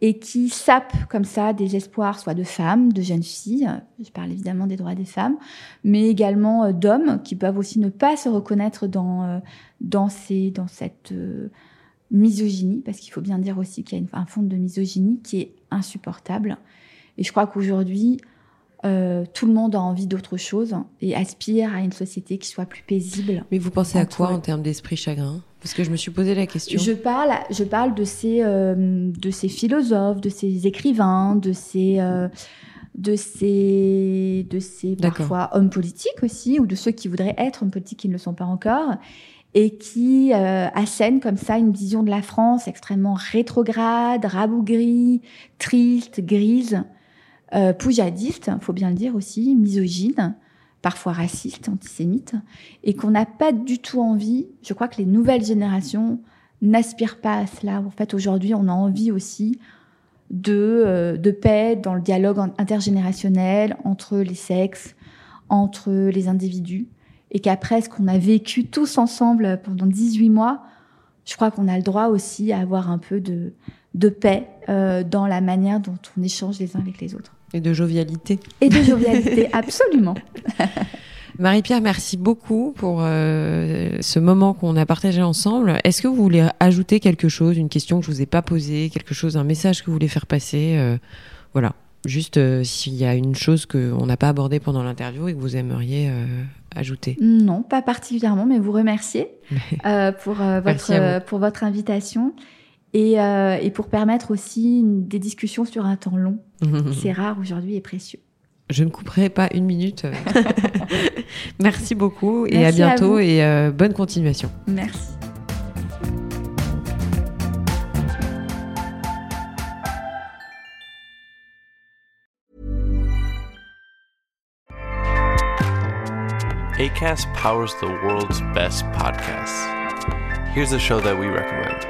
et qui sape comme ça des espoirs, soit de femmes, de jeunes filles, je parle évidemment des droits des femmes, mais également euh, d'hommes qui peuvent aussi ne pas se reconnaître dans, euh, dans, ces, dans cette misogynie, parce qu'il faut bien dire aussi qu'il y a un fond de misogynie qui est insupportable. Et je crois qu'aujourd'hui, euh, tout le monde a envie d'autre chose et aspire à une société qui soit plus paisible. Mais vous pensez à quoi en termes d'esprit chagrin? Parce que je me suis posé la question. Je parle, je parle de ces, euh, de ces philosophes, de ces écrivains, de ces, euh, de ces, de ces parfois hommes politiques aussi, ou de ceux qui voudraient être hommes politiques qui ne le sont pas encore, et qui euh, assènent comme ça une vision de la France extrêmement rétrograde, rabougrie, triste, grise, euh, poujadiste, faut bien le dire aussi, misogyne, parfois raciste, antisémite, et qu'on n'a pas du tout envie. Je crois que les nouvelles générations n'aspirent pas à cela. En fait, aujourd'hui, on a envie aussi de, euh, de paix dans le dialogue intergénérationnel entre les sexes, entre les individus et qu'après ce qu'on a vécu tous ensemble pendant 18 mois, je crois qu'on a le droit aussi à avoir un peu de, de paix euh, dans la manière dont on échange les uns avec les autres. Et de jovialité. Et de jovialité, absolument. Marie-Pierre, merci beaucoup pour euh, ce moment qu'on a partagé ensemble. Est-ce que vous voulez ajouter quelque chose, une question que je vous ai pas posée, quelque chose, un message que vous voulez faire passer euh, Voilà, Juste euh, s'il y a une chose qu'on n'a pas abordée pendant l'interview et que vous aimeriez ajouter. Non, pas particulièrement, mais vous remercier pour, votre, pour votre invitation et, et, pour permettre aussi des discussions sur un temps long. C'est rare aujourd'hui et précieux. Je ne couperai pas une minute. Merci beaucoup et à bientôt et bonne continuation. Merci. ACAST powers the world's best podcasts. Here's a show that we recommend.